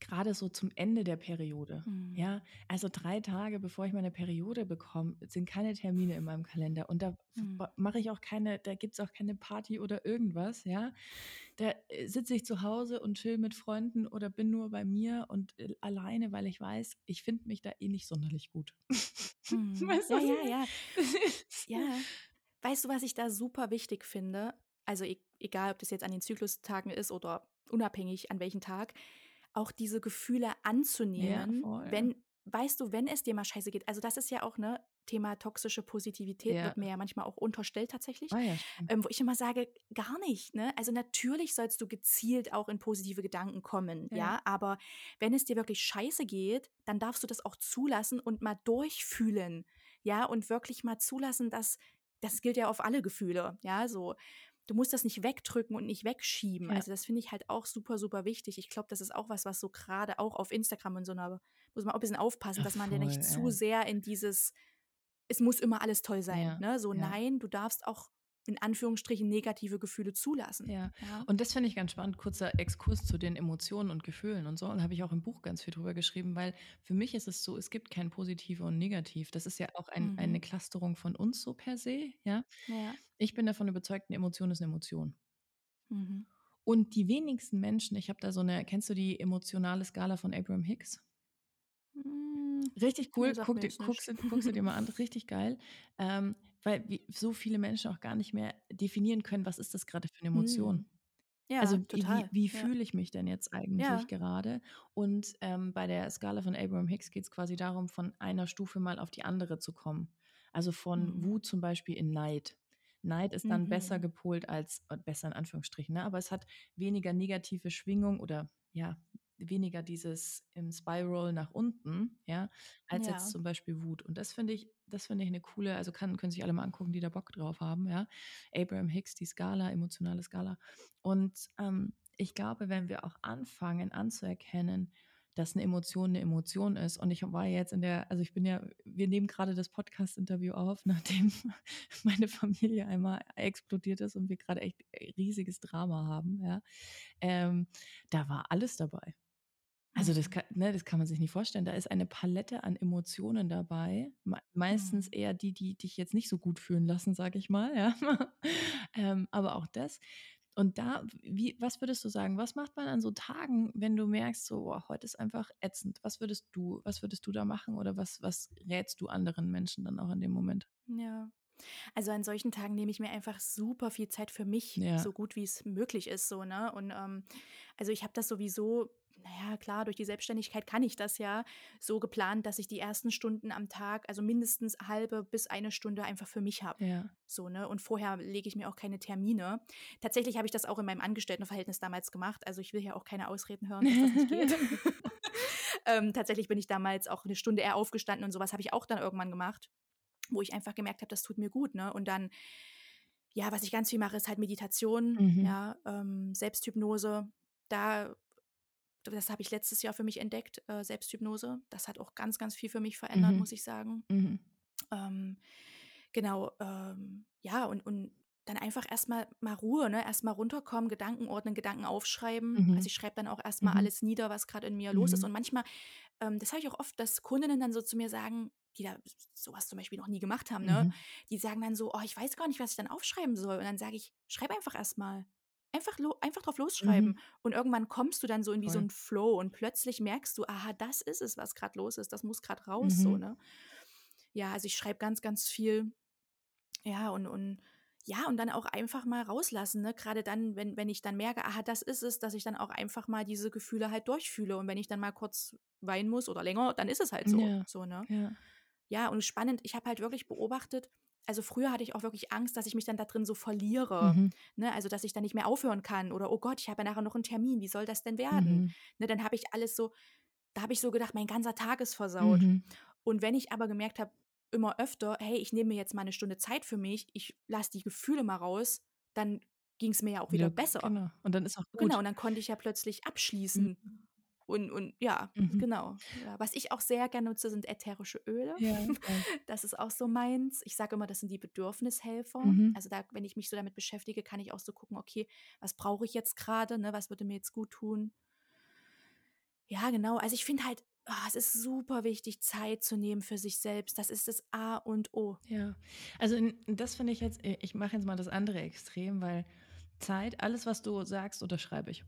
gerade so zum Ende der Periode. Mhm. Ja, also drei Tage bevor ich meine Periode bekomme, sind keine Termine in meinem Kalender und da mhm. mache ich auch keine, da gibt es auch keine Party oder irgendwas. Ja, da äh, sitze ich zu Hause und chill mit Freunden oder bin nur bei mir und äh, alleine, weil ich weiß, ich finde mich da eh nicht sonderlich gut. Mhm. Weißt ja, ja, ja. ja. Weißt du, was ich da super wichtig finde? Also e egal, ob das jetzt an den Zyklustagen ist oder unabhängig an welchem Tag auch diese Gefühle anzunehmen, ja, wenn, weißt du, wenn es dir mal scheiße geht. Also das ist ja auch ne Thema toxische Positivität ja. wird mir ja manchmal auch unterstellt tatsächlich, ah, ja, ähm, wo ich immer sage, gar nicht. Ne? Also natürlich sollst du gezielt auch in positive Gedanken kommen, ja. ja. Aber wenn es dir wirklich scheiße geht, dann darfst du das auch zulassen und mal durchfühlen, ja, und wirklich mal zulassen, dass das gilt ja auf alle Gefühle, ja, so du musst das nicht wegdrücken und nicht wegschieben. Ja. Also das finde ich halt auch super, super wichtig. Ich glaube, das ist auch was, was so gerade auch auf Instagram und so einer, muss man auch ein bisschen aufpassen, ja, dass man ja nicht ey. zu sehr in dieses, es muss immer alles toll sein. Ja. Ne? So, nein, du darfst auch in Anführungsstrichen negative Gefühle zulassen. Ja. ja. Und das finde ich ganz spannend. Kurzer Exkurs zu den Emotionen und Gefühlen und so. Und habe ich auch im Buch ganz viel drüber geschrieben, weil für mich ist es so, es gibt kein Positiv und Negativ. Das ist ja auch ein, mhm. eine Clusterung von uns so per se. Ja? ja. Ich bin davon überzeugt, eine Emotion ist eine Emotion. Mhm. Und die wenigsten Menschen, ich habe da so eine, kennst du die emotionale Skala von Abraham Hicks? Mhm. Richtig cool, guck, dir, guck, guck sie dir mal an, richtig geil. Ähm, weil wie, so viele Menschen auch gar nicht mehr definieren können, was ist das gerade für eine Emotion. Hm. Ja, also total. wie, wie ja. fühle ich mich denn jetzt eigentlich ja. gerade? Und ähm, bei der Skala von Abraham Hicks geht es quasi darum, von einer Stufe mal auf die andere zu kommen. Also von mhm. Wut zum Beispiel in Neid. Neid ist dann mhm. besser gepolt als, äh, besser in Anführungsstrichen, ne? aber es hat weniger negative Schwingung oder ja, weniger dieses im Spiral nach unten, ja, als ja. jetzt zum Beispiel Wut. Und das finde ich, das finde ich eine coole, also kann, können sich alle mal angucken, die da Bock drauf haben, ja. Abraham Hicks, die Skala, emotionale Skala. Und ähm, ich glaube, wenn wir auch anfangen anzuerkennen, dass eine Emotion eine Emotion ist. Und ich war jetzt in der, also ich bin ja, wir nehmen gerade das Podcast-Interview auf, nachdem meine Familie einmal explodiert ist und wir gerade echt riesiges Drama haben, ja. Ähm, da war alles dabei. Also das kann, ne, das kann man sich nicht vorstellen. Da ist eine Palette an Emotionen dabei. meistens mhm. eher die, die dich jetzt nicht so gut fühlen lassen, sage ich mal. Ja. ähm, aber auch das. Und da, wie, was würdest du sagen? Was macht man an so Tagen, wenn du merkst, so, oh, heute ist einfach ätzend? Was würdest du, was würdest du da machen oder was, was rätst du anderen Menschen dann auch in dem Moment? Ja. Also an solchen Tagen nehme ich mir einfach super viel Zeit für mich, Ja. so gut wie es möglich ist, so, ne? Und ähm, also ich habe das sowieso, naja, klar, durch die Selbstständigkeit kann ich das ja so geplant, dass ich die ersten Stunden am Tag, also mindestens halbe bis eine Stunde einfach für mich habe. Ja. So, ne? Und vorher lege ich mir auch keine Termine. Tatsächlich habe ich das auch in meinem Angestelltenverhältnis damals gemacht. Also ich will ja auch keine Ausreden hören, dass das nicht geht. ähm, tatsächlich bin ich damals auch eine Stunde eher aufgestanden und sowas habe ich auch dann irgendwann gemacht, wo ich einfach gemerkt habe, das tut mir gut, ne? Und dann, ja, was ich ganz viel mache, ist halt Meditation, Mhm. ja, ähm, Selbsthypnose. Da, das habe ich letztes Jahr für mich entdeckt, äh, Selbsthypnose. Das hat auch ganz, ganz viel für mich verändert, Mhm. muss ich sagen. Mhm. Ähm, genau, ähm, ja, und, und dann einfach erstmal mal Ruhe, ne? Erstmal runterkommen, Gedanken ordnen, Gedanken aufschreiben. Mhm. Also ich schreibe dann auch erstmal Mhm. alles nieder, was gerade in mir los ist. Mhm. Und manchmal, ähm, das habe ich auch oft, dass Kundinnen dann so zu mir sagen, die da sowas zum Beispiel noch nie gemacht haben, ne? Mhm. Die sagen dann so, oh, ich weiß gar nicht, was ich dann aufschreiben soll. Und dann sage ich, schreib einfach erstmal. Einfach, lo einfach drauf losschreiben. Mhm. Und irgendwann kommst du dann so in wie so ein Flow und plötzlich merkst du, aha, das ist es, was gerade los ist. Das muss gerade raus, so, Mhm. ne? Ja, also ich schreibe ganz, ganz viel. Ja, und, und ja, und dann auch einfach mal rauslassen, ne? Gerade dann, wenn, wenn ich dann merke, aha, das ist es, dass ich dann auch einfach mal diese Gefühle halt durchfühle. Und wenn ich dann mal kurz weinen muss oder länger, dann ist es halt so. Ja. So, ne? Ja. Ja, und spannend, ich habe halt wirklich beobachtet, also früher hatte ich auch wirklich Angst, dass ich mich dann da drin so verliere. Mhm. Ne? Also, dass ich dann nicht mehr aufhören kann. Oder, oh Gott, ich habe ja nachher noch einen Termin, wie soll das denn werden? Mhm. Ne, dann habe ich alles so, da habe ich so gedacht, mein ganzer Tag ist versaut. Mhm. Und wenn ich aber gemerkt habe, immer öfter, hey, ich nehme mir jetzt mal eine Stunde Zeit für mich, ich lasse die Gefühle mal raus, dann ging es mir ja auch wieder, besser. Genau. Und dann ist auch gut. Genau, und dann konnte ich ja plötzlich abschließen. Mhm. Und, und ja, Mhm. genau. Ja, was ich auch sehr gerne nutze, sind ätherische Öle. Ja, geil. Das ist auch so meins. Ich sage immer, das sind die Bedürfnishelfer. Mhm. Also da, wenn ich mich so damit beschäftige, kann ich auch so gucken, okay, was brauche ich jetzt gerade, ne? was würde mir jetzt gut tun. Ja, genau. Also ich finde halt, ah, es ist super wichtig, Zeit zu nehmen für sich selbst. Das ist das A und O. Ja, also das finde ich jetzt, ich mache jetzt mal das andere Extrem, weil Zeit, alles, was du sagst, unterschreibe ich.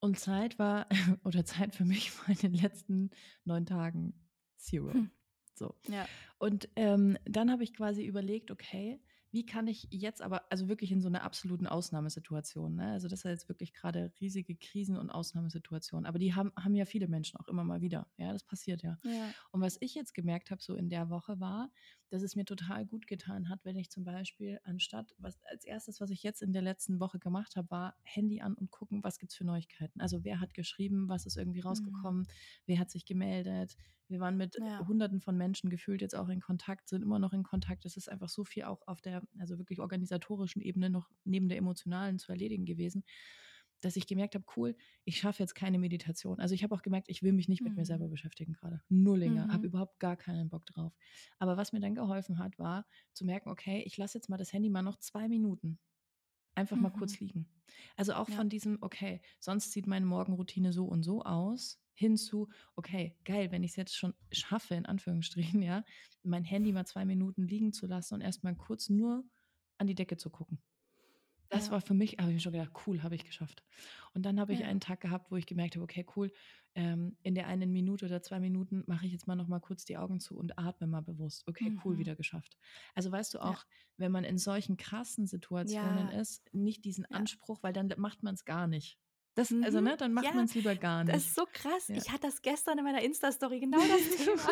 Und Zeit war, oder Zeit für mich war in den letzten neun Tagen zero. Hm. So. Ja. Und ähm, dann habe ich quasi überlegt, okay, wie kann ich jetzt aber, also wirklich in so einer absoluten Ausnahmesituation, ne? also das ist jetzt wirklich gerade riesige Krisen und Ausnahmesituationen, aber die haben, haben ja viele Menschen auch immer mal wieder, ja, das passiert ja. Ja. Und was ich jetzt gemerkt habe, so in der Woche war, dass es mir total gut getan hat, wenn ich zum Beispiel anstatt, was als erstes, was ich jetzt in der letzten Woche gemacht habe, war Handy an und gucken, was gibt es für Neuigkeiten. Also wer hat geschrieben, was ist irgendwie rausgekommen, wer hat sich gemeldet. Wir waren mit Ja. hunderten von Menschen gefühlt jetzt auch in Kontakt, sind immer noch in Kontakt. Es ist einfach so viel auch auf der, also wirklich organisatorischen Ebene noch neben der emotionalen zu erledigen gewesen, dass ich gemerkt habe, cool, ich schaffe jetzt keine Meditation. Also ich habe auch gemerkt, ich will mich nicht mit mir Mhm. selber beschäftigen gerade. Nullinger, Mhm. habe überhaupt gar keinen Bock drauf. Aber was mir dann geholfen hat, war zu merken, okay, ich lasse jetzt mal das Handy mal noch zwei Minuten einfach mal Mhm. kurz liegen. Also auch Ja. von diesem, okay, sonst sieht meine Morgenroutine so und so aus, hinzu, okay, geil, wenn ich es jetzt schon schaffe, in Anführungsstrichen, ja, mein Handy mal zwei Minuten liegen zu lassen und erstmal kurz nur an die Decke zu gucken. Das Ja. war für mich, habe ich mir schon gedacht, cool, habe ich geschafft. Und dann habe ich Ja. einen Tag gehabt, wo ich gemerkt habe, okay, cool, ähm, in der einen Minute oder zwei Minuten mache ich jetzt mal noch mal kurz die Augen zu und atme mal bewusst. Okay, cool, Mhm. wieder geschafft. Also weißt du Ja. auch, wenn man in solchen krassen Situationen Ja. ist, nicht diesen Ja. Anspruch, weil dann macht man es gar nicht. Das, also, Mhm. ne, dann macht Ja, man es lieber gar nicht. Das ist so krass. Ja. Ich hatte das gestern in meiner Insta-Story, genau das Thema.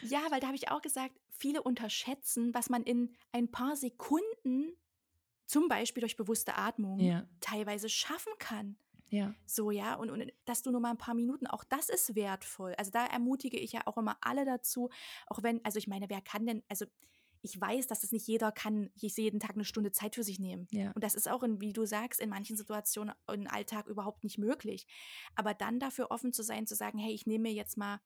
ja, weil da habe ich auch gesagt, viele unterschätzen, was man in ein paar Sekunden, zum Beispiel durch bewusste Atmung, ja, teilweise schaffen kann. ja, So, ja, und, und dass du nur mal ein paar Minuten, auch das ist wertvoll. Also da ermutige ich ja auch immer alle dazu, auch wenn, also ich meine, wer kann denn, also ich weiß, dass es nicht jeder kann, ich jeden Tag eine Stunde Zeit für sich nehmen. ja, Und das ist auch, in, wie du sagst, in manchen Situationen im Alltag überhaupt nicht möglich. Aber dann dafür offen zu sein, zu sagen, hey, ich nehme mir jetzt mal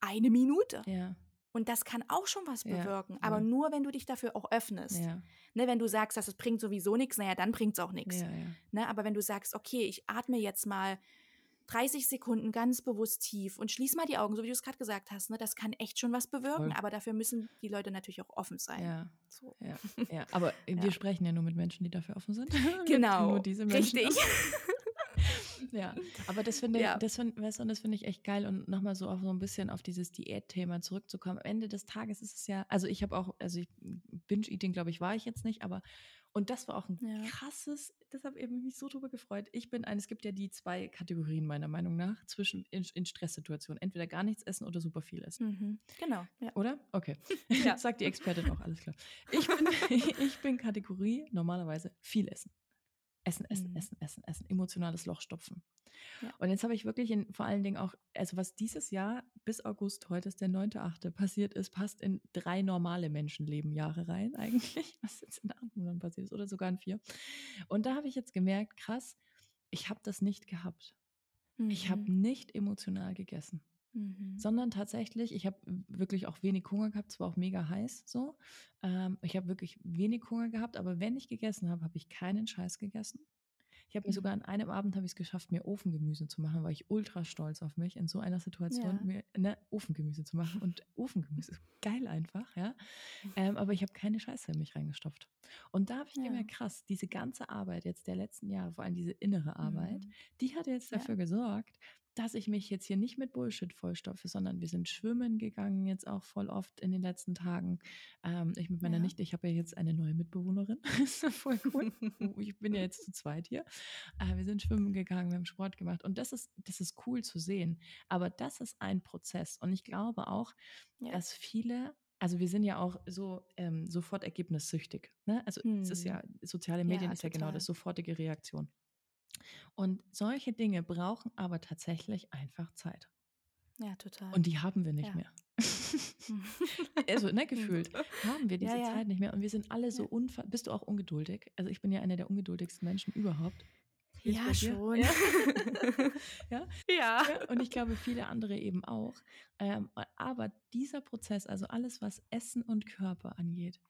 eine Minute. ja, Und das kann auch schon was Ja, bewirken. voll. Aber nur, wenn du dich dafür auch öffnest. ja, Ne, wenn du sagst, dass es bringt sowieso nichts, naja, dann bringt es auch nichts. ja, ja. Ne, aber wenn du sagst, okay, ich atme jetzt mal 30 Sekunden ganz bewusst tief und schließ mal die Augen, so wie du es gerade gesagt hast. Ne? Das kann echt schon was bewirken, Voll. aber dafür müssen die Leute natürlich auch offen sein. Ja, so. ja, ja. aber ja. wir sprechen ja nur mit Menschen, die dafür offen sind. Genau, nur diese Menschen. richtig. ja, aber das finde ja. das find, weißt du, das finde ich echt geil und nochmal so auch so ein bisschen auf dieses Diätthema zurückzukommen. Am Ende des Tages ist es ja, also ich habe auch, also ich, Binge-Eating, glaube ich, war ich jetzt nicht, aber und das war auch ein ja. krasses, deshalb eben mich so drüber gefreut. Ich bin ein, es gibt ja die zwei Kategorien meiner Meinung nach zwischen in, in Stresssituationen. Entweder gar nichts essen oder super viel essen. Mhm. Genau. Ja. Oder? Okay. Ja. Sagt die Expertin auch, alles klar. Ich bin, ich bin Kategorie normalerweise viel essen. Essen, essen, mhm. essen, essen, essen, emotionales Loch stopfen. Ja. Und jetzt habe ich wirklich in, vor allen Dingen auch, also was dieses Jahr bis August, heute ist der 9.8. passiert ist, passt in drei normale Menschenleben Jahre rein eigentlich, was jetzt in acht Monaten passiert ist oder sogar in vier. Und da habe ich jetzt gemerkt, krass, ich habe das nicht gehabt. Mhm. Ich habe nicht emotional gegessen. Mhm. Sondern tatsächlich, ich habe wirklich auch wenig Hunger gehabt, es war auch mega heiß so. Ähm, ich habe wirklich wenig Hunger gehabt, aber wenn ich gegessen habe, habe ich keinen Scheiß gegessen. Ich habe mir sogar an einem Abend habe ich es geschafft, mir Ofengemüse zu machen, weil ich ultra stolz auf mich in so einer Situation ja. mir ne, Ofengemüse zu machen. Und Ofengemüse ist geil einfach, ja. Ähm, aber ich habe keine Scheiße in mich reingestopft. Und da habe ich ja. gemerkt, krass, diese ganze Arbeit jetzt der letzten Jahre, vor allem diese innere Arbeit, mhm. die hat jetzt dafür ja. gesorgt, dass ich mich jetzt hier nicht mit Bullshit vollstopfe, sondern wir sind schwimmen gegangen jetzt auch voll oft in den letzten Tagen. Ähm, ich mit meiner ja. Nichte, ich habe ja jetzt eine neue Mitbewohnerin. voll cool. ich bin ja jetzt zu zweit hier. Äh, wir sind schwimmen gegangen, wir haben Sport gemacht und das ist, das ist cool zu sehen. Aber das ist ein Prozess und ich glaube auch, ja. dass viele also wir sind ja auch so ähm, sofort ergebnissüchtig. Ne? Also hm. es ist ja, hm. soziale Medien ja, ist ja genau das sofortige Reaktion. Und solche Dinge brauchen aber tatsächlich einfach Zeit. Ja, total. Und die haben wir nicht ja. mehr. also, ne, gefühlt haben wir diese ja, ja. Zeit nicht mehr. Und wir sind alle so unver... Bist du auch ungeduldig? Also ich bin ja einer der ungeduldigsten Menschen überhaupt. Ja, schon. Ja. ja? ja? Und ich glaube, viele andere eben auch. Ähm, aber dieser Prozess, also alles, was Essen und Körper angeht,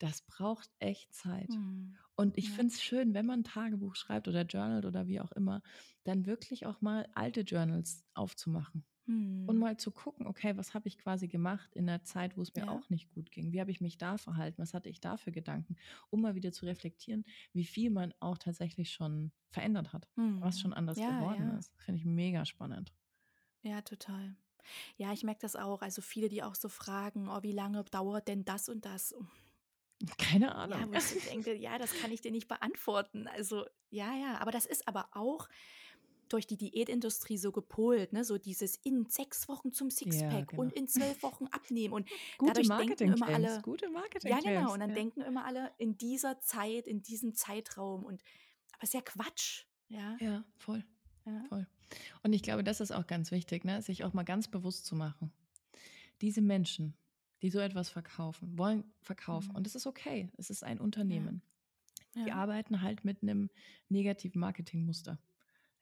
das braucht echt Zeit. Mhm. Und ich ja. finde es schön, wenn man ein Tagebuch schreibt oder journalt oder wie auch immer, dann wirklich auch mal alte Journals aufzumachen. Mhm. Und mal zu gucken, okay, was habe ich quasi gemacht in der Zeit, wo es mir ja. auch nicht gut ging? Wie habe ich mich da verhalten? Was hatte ich da für Gedanken? Um mal wieder zu reflektieren, wie viel man auch tatsächlich schon verändert hat, mhm. was schon anders ja, geworden ist. Finde ich mega spannend. Ja, total. Ja, ich merke das auch. Also viele, die auch so fragen, oh, wie lange dauert denn das und das? Keine Ahnung. Ja, wo ich denke, ja, das kann ich dir nicht beantworten. Also, ja, ja, aber das ist aber auch durch die Diätindustrie so gepolt, ne? so dieses in sechs Wochen zum Sixpack ja, genau. und in zwölf Wochen abnehmen und gute dadurch denken immer alle, gute Marketing ja genau, und dann ja. denken immer alle in dieser Zeit, in diesem Zeitraum und aber ist ja Quatsch, ja. Ja, voll, ja. voll. Und ich glaube, das ist auch ganz wichtig, ne? sich auch mal ganz bewusst zu machen. Diese Menschen, die so etwas verkaufen, wollen verkaufen. Mhm. Und es ist okay. Es ist ein Unternehmen. Ja. Die arbeiten halt mit einem negativen Marketingmuster.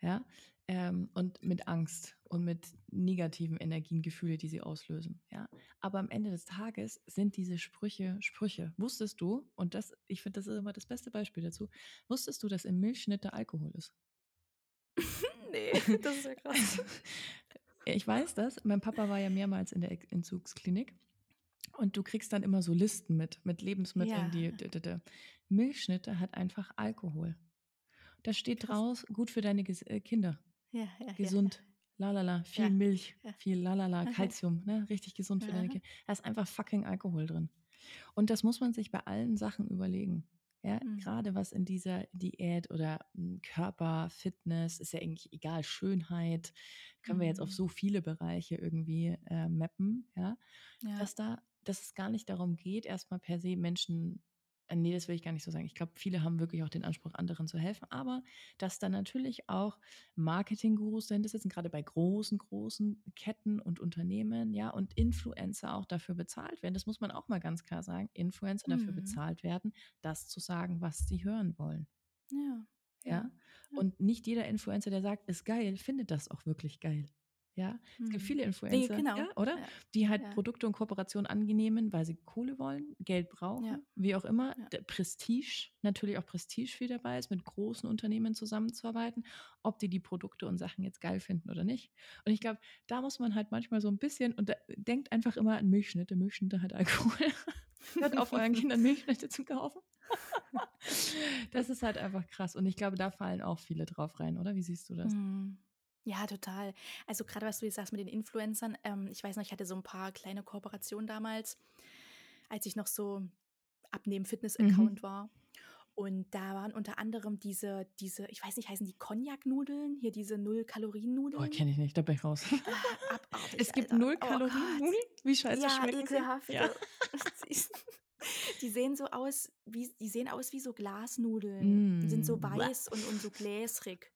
Ja, ähm, und mit Angst und mit negativen Energien, Gefühle, die sie auslösen. Ja, aber am Ende des Tages sind diese Sprüche Sprüche. Wusstest du? Und das, ich finde, das ist immer das beste Beispiel dazu. Wusstest du, dass im Milchschnitte Alkohol ist? nee, das ist ja krass. ich weiß das. Mein Papa war ja mehrmals in der Entzugsklinik und du kriegst dann immer so Listen mit, mit Lebensmitteln, ja. die, die, die, Milchschnitte hat einfach Alkohol. Da steht Krass. draus, gut für deine äh, Kinder. Ja, ja, gesund. Lalala, viel Milch, viel lalala, Kalzium, ne? richtig gesund für deine Kinder. Da ist einfach fucking Alkohol drin. Und das muss man sich bei allen Sachen überlegen. Ja, mhm. gerade was in dieser Diät oder hm, Körper, Fitness, ist ja eigentlich egal, Schönheit, können mhm. wir jetzt auf mhm. so viele Bereiche irgendwie äh, mappen, ja? ja, dass da dass es gar nicht darum geht, erstmal per se Menschen, äh, nee, das will ich gar nicht so sagen. Ich glaube, viele haben wirklich auch den Anspruch, anderen zu helfen, aber dass dann natürlich auch Marketing-Gurus dahinter sitzen, gerade bei großen, großen Ketten und Unternehmen, ja, und Influencer auch dafür bezahlt werden. Das muss man auch mal ganz klar sagen. Influencer mhm. dafür bezahlt werden, das zu sagen, was sie hören wollen. Ja. Ja. ja. Und nicht jeder Influencer, der sagt, ist geil, findet das auch wirklich geil. Ja, es gibt viele Influencer, genau. ja, oder? Ja. Die halt Ja. Produkte und Kooperationen annehmen, weil sie Kohle wollen, Geld brauchen, wie auch immer. Prestige, natürlich auch Prestige viel dabei ist, mit großen Unternehmen zusammenzuarbeiten, ob die die Produkte und Sachen jetzt geil finden oder nicht. Und ich glaube, da muss man halt manchmal so ein bisschen, und da, denkt einfach immer an Milchschnitte. Milchschnitte hat Alkohol. Hört auf, euren Kindern Milchschnitte zu kaufen. das ist halt einfach krass. Und ich glaube, da fallen auch viele drauf rein, oder? Wie siehst du das? Mhm. Ja, total. Also gerade was du jetzt sagst mit den Influencern, ähm, ich weiß noch, ich hatte so ein paar kleine Kooperationen damals, als ich noch so Abnehmen-Fitness-Account war. Und da waren unter anderem diese, diese, ich weiß nicht, heißen die Cognac-Nudeln? Hier diese Null-Kalorien-Nudeln. Oh, kenne ich nicht, da bin ich raus. Ah, abartig, Es gibt Oh Kalorien. Gott. Wie scheiße Ja, schmecken sie? ekelhaft. Ja. Die sehen so aus, wie, die sehen aus wie so Glasnudeln. Die sind so Mm, weiß und, und so gläsrig.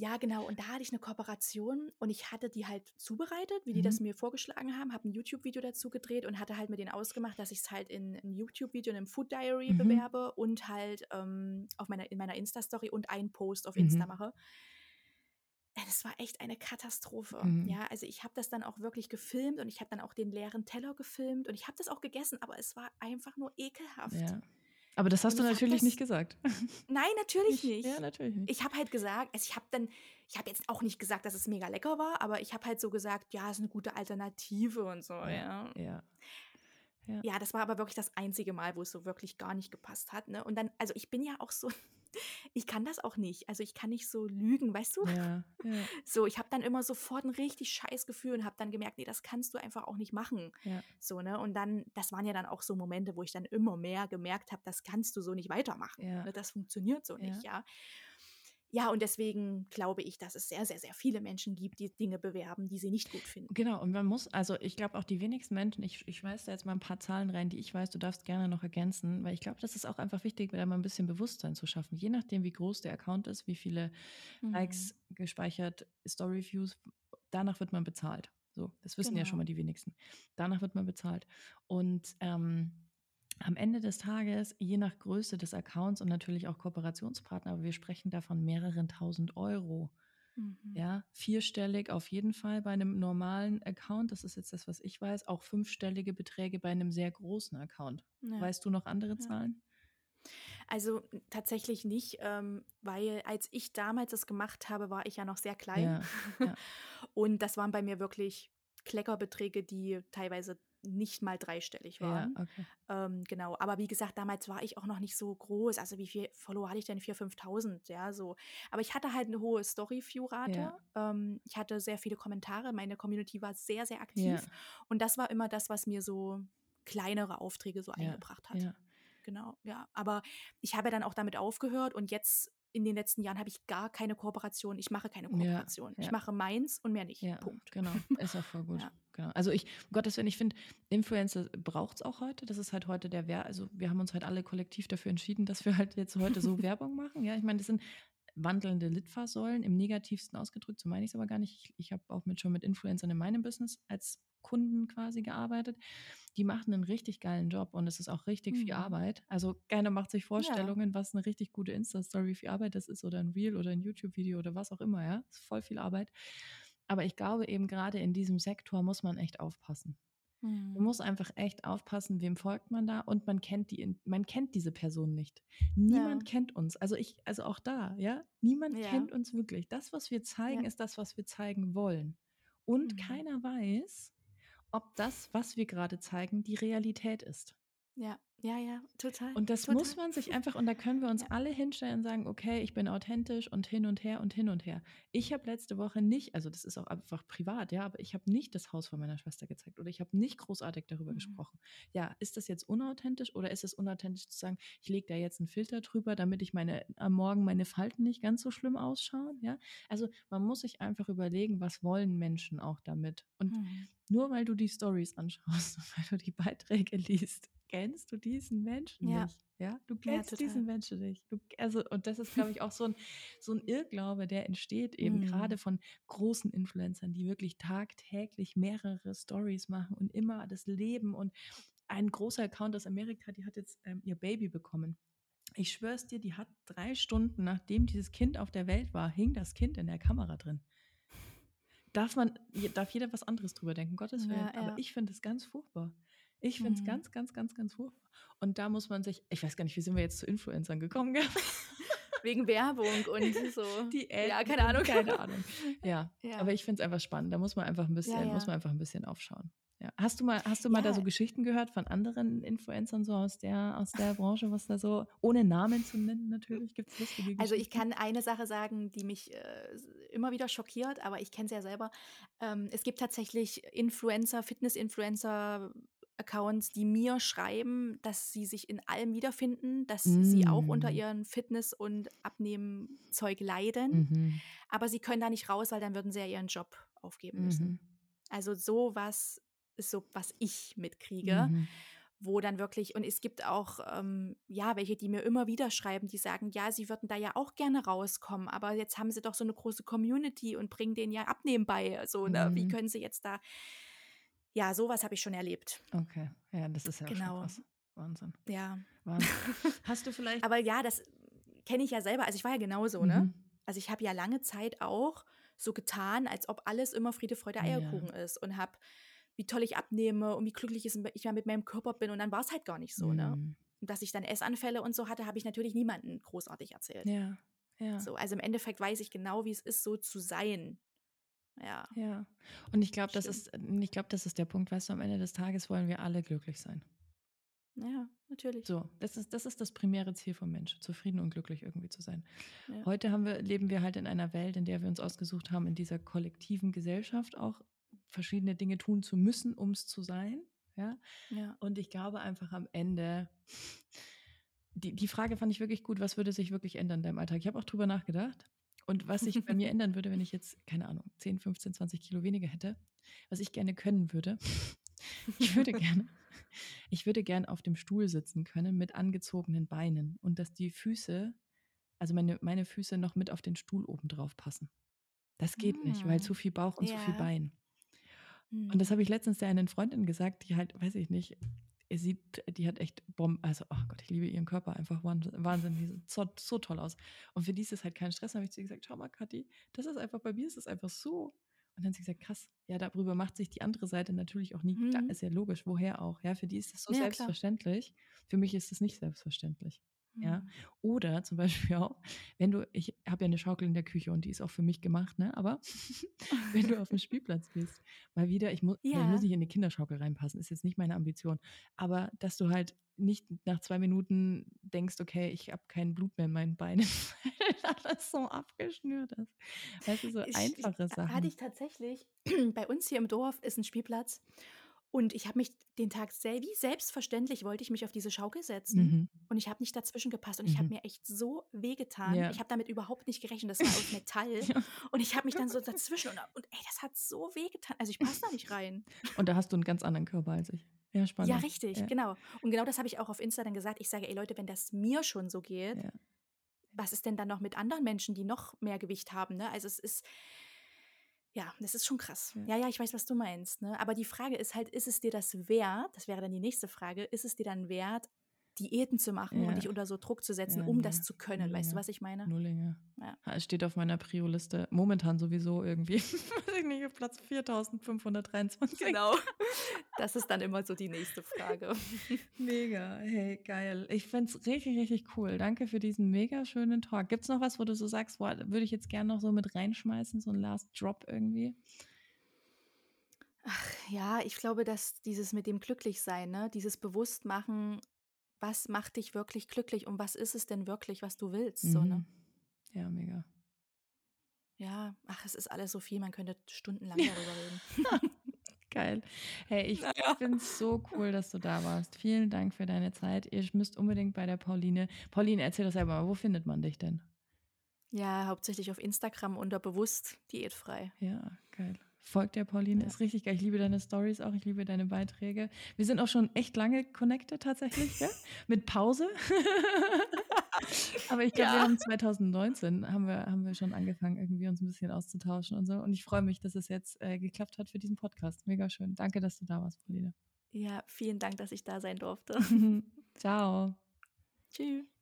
Ja, genau. Und da hatte ich eine Kooperation und ich hatte die halt zubereitet, wie die das Mhm. mir vorgeschlagen haben, habe ein YouTube-Video dazu gedreht und hatte halt mit denen ausgemacht, dass ich es halt in ein YouTube-Video, in einem Food Diary Mhm. bewerbe und halt ähm, auf meiner, in meiner Insta-Story und einen Post auf Mhm. Insta mache. Es war echt eine Katastrophe. Mhm. Ja, also ich habe das dann auch wirklich gefilmt und ich habe dann auch den leeren Teller gefilmt und ich habe das auch gegessen, aber es war einfach nur ekelhaft. ja. Aber das hast Und du natürlich nicht gesagt. Nein, natürlich nicht. Ja, natürlich nicht. Ich habe halt gesagt, also ich habe dann, ich habe jetzt auch nicht gesagt, dass es mega lecker war, aber ich habe halt so gesagt, ja, es ist eine gute Alternative und so, ja. ja. Ja, das war aber wirklich das einzige Mal, wo es so wirklich gar nicht gepasst hat, ne? Und dann, also ich bin ja auch so, ich kann das auch nicht. Also ich kann nicht so lügen, weißt du? Ja, ja, So, ich habe dann immer sofort ein richtig scheiß Gefühl und habe dann gemerkt, nee, das kannst du einfach auch nicht machen. ja. So, ne? Und dann, das waren ja dann auch so Momente, wo ich dann immer mehr gemerkt habe, das kannst du so nicht weitermachen. Ne? Das funktioniert so nicht, ja. Ja, und deswegen glaube ich, dass es sehr, sehr, sehr viele Menschen gibt, die Dinge bewerben, die sie nicht gut finden. Genau, und man muss, also ich glaube auch die wenigsten Menschen, ich, ich weiß da jetzt mal ein paar Zahlen rein, die ich weiß, du darfst gerne noch ergänzen, weil ich glaube, das ist auch einfach wichtig, da mal ein bisschen Bewusstsein zu schaffen. Je nachdem, wie groß der Account ist, wie viele Mhm. Likes gespeichert, Story-Views, danach wird man bezahlt. So, das wissen ja Genau. schon mal die wenigsten. Danach wird man bezahlt. Und ähm, am Ende des Tages, je nach Größe des Accounts und natürlich auch Kooperationspartner, aber wir sprechen da von mehreren tausend Euro. Mhm. Ja, vierstellig auf jeden Fall bei einem normalen Account. Das ist jetzt das, was ich weiß. Auch fünfstellige Beträge bei einem sehr großen Account. Ja. Weißt du noch andere Ja. Zahlen? Also tatsächlich nicht, ähm, weil als ich damals das gemacht habe, war ich ja noch sehr klein. Ja, ja. Und das waren bei mir wirklich Kleckerbeträge, die teilweise nicht mal dreistellig Ja, waren. okay. Ähm, genau, aber wie gesagt, damals war ich auch noch nicht so groß. Also wie viel Follower hatte ich denn? 4.000, 5.000, ja, so. Aber ich hatte halt eine hohe Story-View-Rate. Ähm, ich hatte sehr viele Kommentare. Meine Community war sehr, sehr aktiv. Ja, Und das war immer das, was mir so kleinere Aufträge so Ja, eingebracht hat. ja. Genau, ja. Aber ich habe dann auch damit aufgehehört und jetzt in den letzten Jahren habe ich gar keine Kooperation. Ich mache keine Ja, Kooperation. ja. Ich mache meins und mehr nicht. Ja, Punkt. genau. Ist auch voll gut. Ja. Genau. Also ich, um Gottes Willen, ich finde, Influencer braucht es auch heute. Das ist halt heute der Wert. Also wir haben uns halt alle kollektiv dafür entschieden, dass wir halt jetzt heute so Werbung machen. Ja, ich meine, das sind wandelnde Litfaßsäulen im negativsten ausgedrückt, so meine ich es aber gar nicht. Ich, ich habe auch mit, schon mit Influencern in meinem Business als Kunden quasi gearbeitet. Die machen einen richtig geilen Job und es ist auch richtig viel Mhm. Arbeit. Also keiner macht sich Vorstellungen, was eine richtig gute Insta-Story für Arbeit das ist oder ein Reel oder ein YouTube-Video oder was auch immer, ja. Ist voll viel Arbeit. Aber ich glaube eben gerade in diesem Sektor muss man echt aufpassen. Man Mhm. muss einfach echt aufpassen, wem folgt man da und man kennt die, man kennt diese Person nicht. Niemand Ja. kennt uns. Also ich, also auch da, ja, niemand Ja. kennt uns wirklich. Das, was wir zeigen, Ja. ist das, was wir zeigen wollen. Und Mhm. keiner weiß, ob das, was wir gerade zeigen, die Realität ist. Ja, ja, ja, total. Und das total. muss man sich einfach, und da können wir uns Ja. alle hinstellen und sagen, okay, ich bin authentisch und hin und her und hin und her. Ich habe letzte Woche nicht, also das ist auch einfach privat, ja, aber ich habe nicht das Haus von meiner Schwester gezeigt oder ich habe nicht großartig darüber Mhm. gesprochen. Ja, ist das jetzt unauthentisch oder ist es unauthentisch zu sagen, ich lege da jetzt einen Filter drüber, damit ich meine am Morgen meine Falten nicht ganz so schlimm ausschauen, ja? Also man muss sich einfach überlegen, was wollen Menschen auch damit? Und Mhm. nur weil du die Stories anschaust weil du die Beiträge liest, kennst du diesen Menschen Ja. nicht. Ja, du Ja, kennst total. diesen Menschen nicht. Du, also, und das ist, glaube ich, auch so ein, so ein Irrglaube, der entsteht eben Mhm. gerade von großen Influencern, die wirklich tagtäglich mehrere Stories machen und immer das Leben. Und ein großer Account aus Amerika, die hat jetzt ähm, ihr Baby bekommen. Ich schwör's dir, die hat drei Stunden, nachdem dieses Kind auf der Welt war, hing das Kind in der Kamera drin. darf man, darf jeder was anderes drüber denken, Gottes Willen. Ja, ja. Aber ich finde es ganz furchtbar. Ich finde es Mhm. ganz, ganz, ganz, ganz furchtbar. Und da muss man sich, ich weiß gar nicht, wie sind wir jetzt zu Influencern gekommen? gell? Wegen Werbung und so. Die ja, Ad- keine Ahnung. Keine Ahnung. Ja, Ja. aber ich finde es einfach spannend. Da muss man einfach ein bisschen, Ja, ja. muss man einfach ein bisschen aufschauen. Ja. Hast du mal, hast du mal da Ja. so Geschichten gehört von anderen Influencern so aus der, aus der Branche, was da so, ohne Namen zu nennen natürlich, gibt es lustige Geschichten? Also ich kann eine Sache sagen, die mich äh, immer wieder schockiert, aber ich kenne es ja selber. Ähm, es gibt tatsächlich Influencer, Fitness-Influencer. Accounts, die mir schreiben, dass sie sich in allem wiederfinden, dass sie auch unter Mm. ihren Fitness- und Abnehmzeug leiden, Mhm. aber sie können da nicht raus, weil dann würden sie ja ihren Job aufgeben müssen. Mhm. Also sowas ist so, was ich mitkriege Mhm. wo dann wirklich, und es gibt auch, ähm, ja, welche, die mir immer wieder schreiben, die sagen, ja, sie würden da ja auch gerne rauskommen, aber jetzt haben sie doch so eine große Community und bringen denen ja Abnehmen bei. So, ne? Wie Mhm. können sie jetzt da, ja, sowas habe ich schon erlebt. Okay, ja, das ist ja Genau. schon krass. Wahnsinn. Ja. Wahnsinn. Hast du vielleicht. Aber ja, das kenne ich ja selber. Also ich war ja genauso, ne? Mhm. Also ich habe ja lange Zeit auch so getan, als ob alles immer Friede, Freude, Ja. Eierkuchen ist und habe, wie toll ich abnehme und wie glücklich ich ja mit meinem Körper bin und dann war es halt gar nicht so, ne? Mhm. Und dass ich dann Essanfälle und so hatte, habe ich natürlich niemandem großartig erzählt. Ja, ja. So, also im Endeffekt weiß ich genau, wie es ist, so zu sein. Ja. Ja. Und ich glaube, das ist, ich glaube, das ist der Punkt, weißt du, am Ende des Tages wollen wir alle glücklich sein. Ja, natürlich. So, das ist, das ist das primäre Ziel vom Mensch, zufrieden und glücklich irgendwie zu sein. Ja. Heute haben wir, leben wir halt in einer Welt, in der wir uns ausgesucht haben, in dieser kollektiven Gesellschaft auch verschiedene Dinge tun zu müssen, um es zu sein. Ja. Ja. Und ich glaube einfach am Ende, die, die Frage fand ich wirklich gut, was würde sich wirklich ändern in deinem Alltag? Ich habe auch drüber nachgedacht. Und was sich bei mir ändern würde, wenn ich jetzt, keine Ahnung, 10, 15, 20 Kilo weniger hätte, was ich gerne können würde, ich würde gerne, ich würde gerne auf dem Stuhl sitzen können mit angezogenen Beinen und dass die Füße, also meine, meine Füße noch mit auf den Stuhl oben drauf passen. Das geht nicht, weil Hm. zu viel Bauch und zu viel Ja. Bein. Und Hm. das habe ich letztens der einen Freundin gesagt, die halt, weiß ich nicht, ihr sieht, die hat echt Bomben, also, oh Gott, ich liebe ihren Körper einfach Wahnsinn, die sieht so, so toll aus. Und für die ist es halt kein Stress, habe ich zu ihr gesagt, schau mal, Kathi, das ist einfach, bei mir ist es einfach so. Und dann hat sie gesagt, krass, ja, darüber macht sich die andere Seite natürlich auch nie, klar, Mhm. ist ja logisch, woher auch, ja, für die ist das so Ja, klar. selbstverständlich, für mich ist es nicht selbstverständlich. Ja. Hm. Oder zum Beispiel auch, wenn du, ich habe ja eine Schaukel in der Küche und die ist auch für mich gemacht, ne? Aber wenn du auf dem Spielplatz bist, mal wieder, ich, mu ich Ja. muss nicht in eine Kinderschaukel reinpassen, ist jetzt nicht meine Ambition. Aber dass du halt nicht nach zwei Minuten denkst, okay, ich habe kein Blut mehr in meinen Beinen, weil alles so abgeschnürt ist. Weißt du, so Ich- einfache ich, Sachen. Hatte ich tatsächlich, bei uns hier im Dorf ist ein Spielplatz und ich habe mich den Tag sel wie selbstverständlich wollte ich mich auf diese Schaukel setzen mhm. und ich habe nicht dazwischen gepasst und ich habe Mhm. mir echt so wehgetan. Ja. Ich habe damit überhaupt nicht gerechnet, das war aus Metall Ja. und ich habe mich dann so dazwischen und, und ey, das hat so wehgetan. Also ich passe da nicht rein. Und da hast du einen ganz anderen Körper als ich. Ja, spannend. Ja, richtig, Ja. genau. Und genau das habe ich auch auf Insta dann gesagt. Ich sage, ey Leute, wenn das mir schon so geht, was ist denn dann noch mit anderen Menschen, die noch mehr Gewicht haben? Ne? Also es ist, ja, das ist schon krass. Ja. Ja, ich weiß, was du meinst. Ne? Aber die Frage ist halt, ist es dir das wert? Das wäre dann die nächste Frage. Ist es dir dann wert, Diäten zu machen Ja. und dich unter so Druck zu setzen, Ja, um nee. das zu können? Weißt du, was ich meine? Nullinge. Ja. Es steht auf meiner Prio-Liste momentan sowieso irgendwie. Weiß ich nicht, auf Platz 4523. Genau. Das ist dann immer so die nächste Frage. Mega, hey, geil. Ich finde es richtig, richtig cool. Danke für diesen mega schönen Talk. Gibt es noch was, wo du so sagst, boah, würde ich jetzt gerne noch so mit reinschmeißen, so ein Last Drop irgendwie? Ach ja, ich glaube, dass dieses mit dem Glücklichsein, ne, dieses Bewusstmachen, was macht dich wirklich glücklich und was ist es denn wirklich, was du willst, so, ne? Mhm. Ja, mega. Ja, ach, es ist alles so viel, man könnte stundenlang darüber reden. Geil. Hey, ich Naja. finde es so cool, dass du da warst. Vielen Dank für deine Zeit. Ihr müsst unbedingt bei der Pauline. Pauline, erzähl doch selber mal, wo findet man dich denn? Ja, hauptsächlich auf Instagram unter bewusst diätfrei. Ja, geil. Folgt der Pauline, Ja. ist richtig geil. Ich liebe deine Stories auch, ich liebe deine Beiträge. Wir sind auch schon echt lange connected tatsächlich, gell? mit Pause. Aber ich glaube, wir Ja. haben 2019 haben wir, haben wir schon angefangen, irgendwie uns ein bisschen auszutauschen und so. Und ich freue mich, dass es jetzt äh, geklappt hat für diesen Podcast. Mega schön. Danke, dass du da warst, Pauline. Ja, vielen Dank, dass ich da sein durfte. Ciao. Tschüss.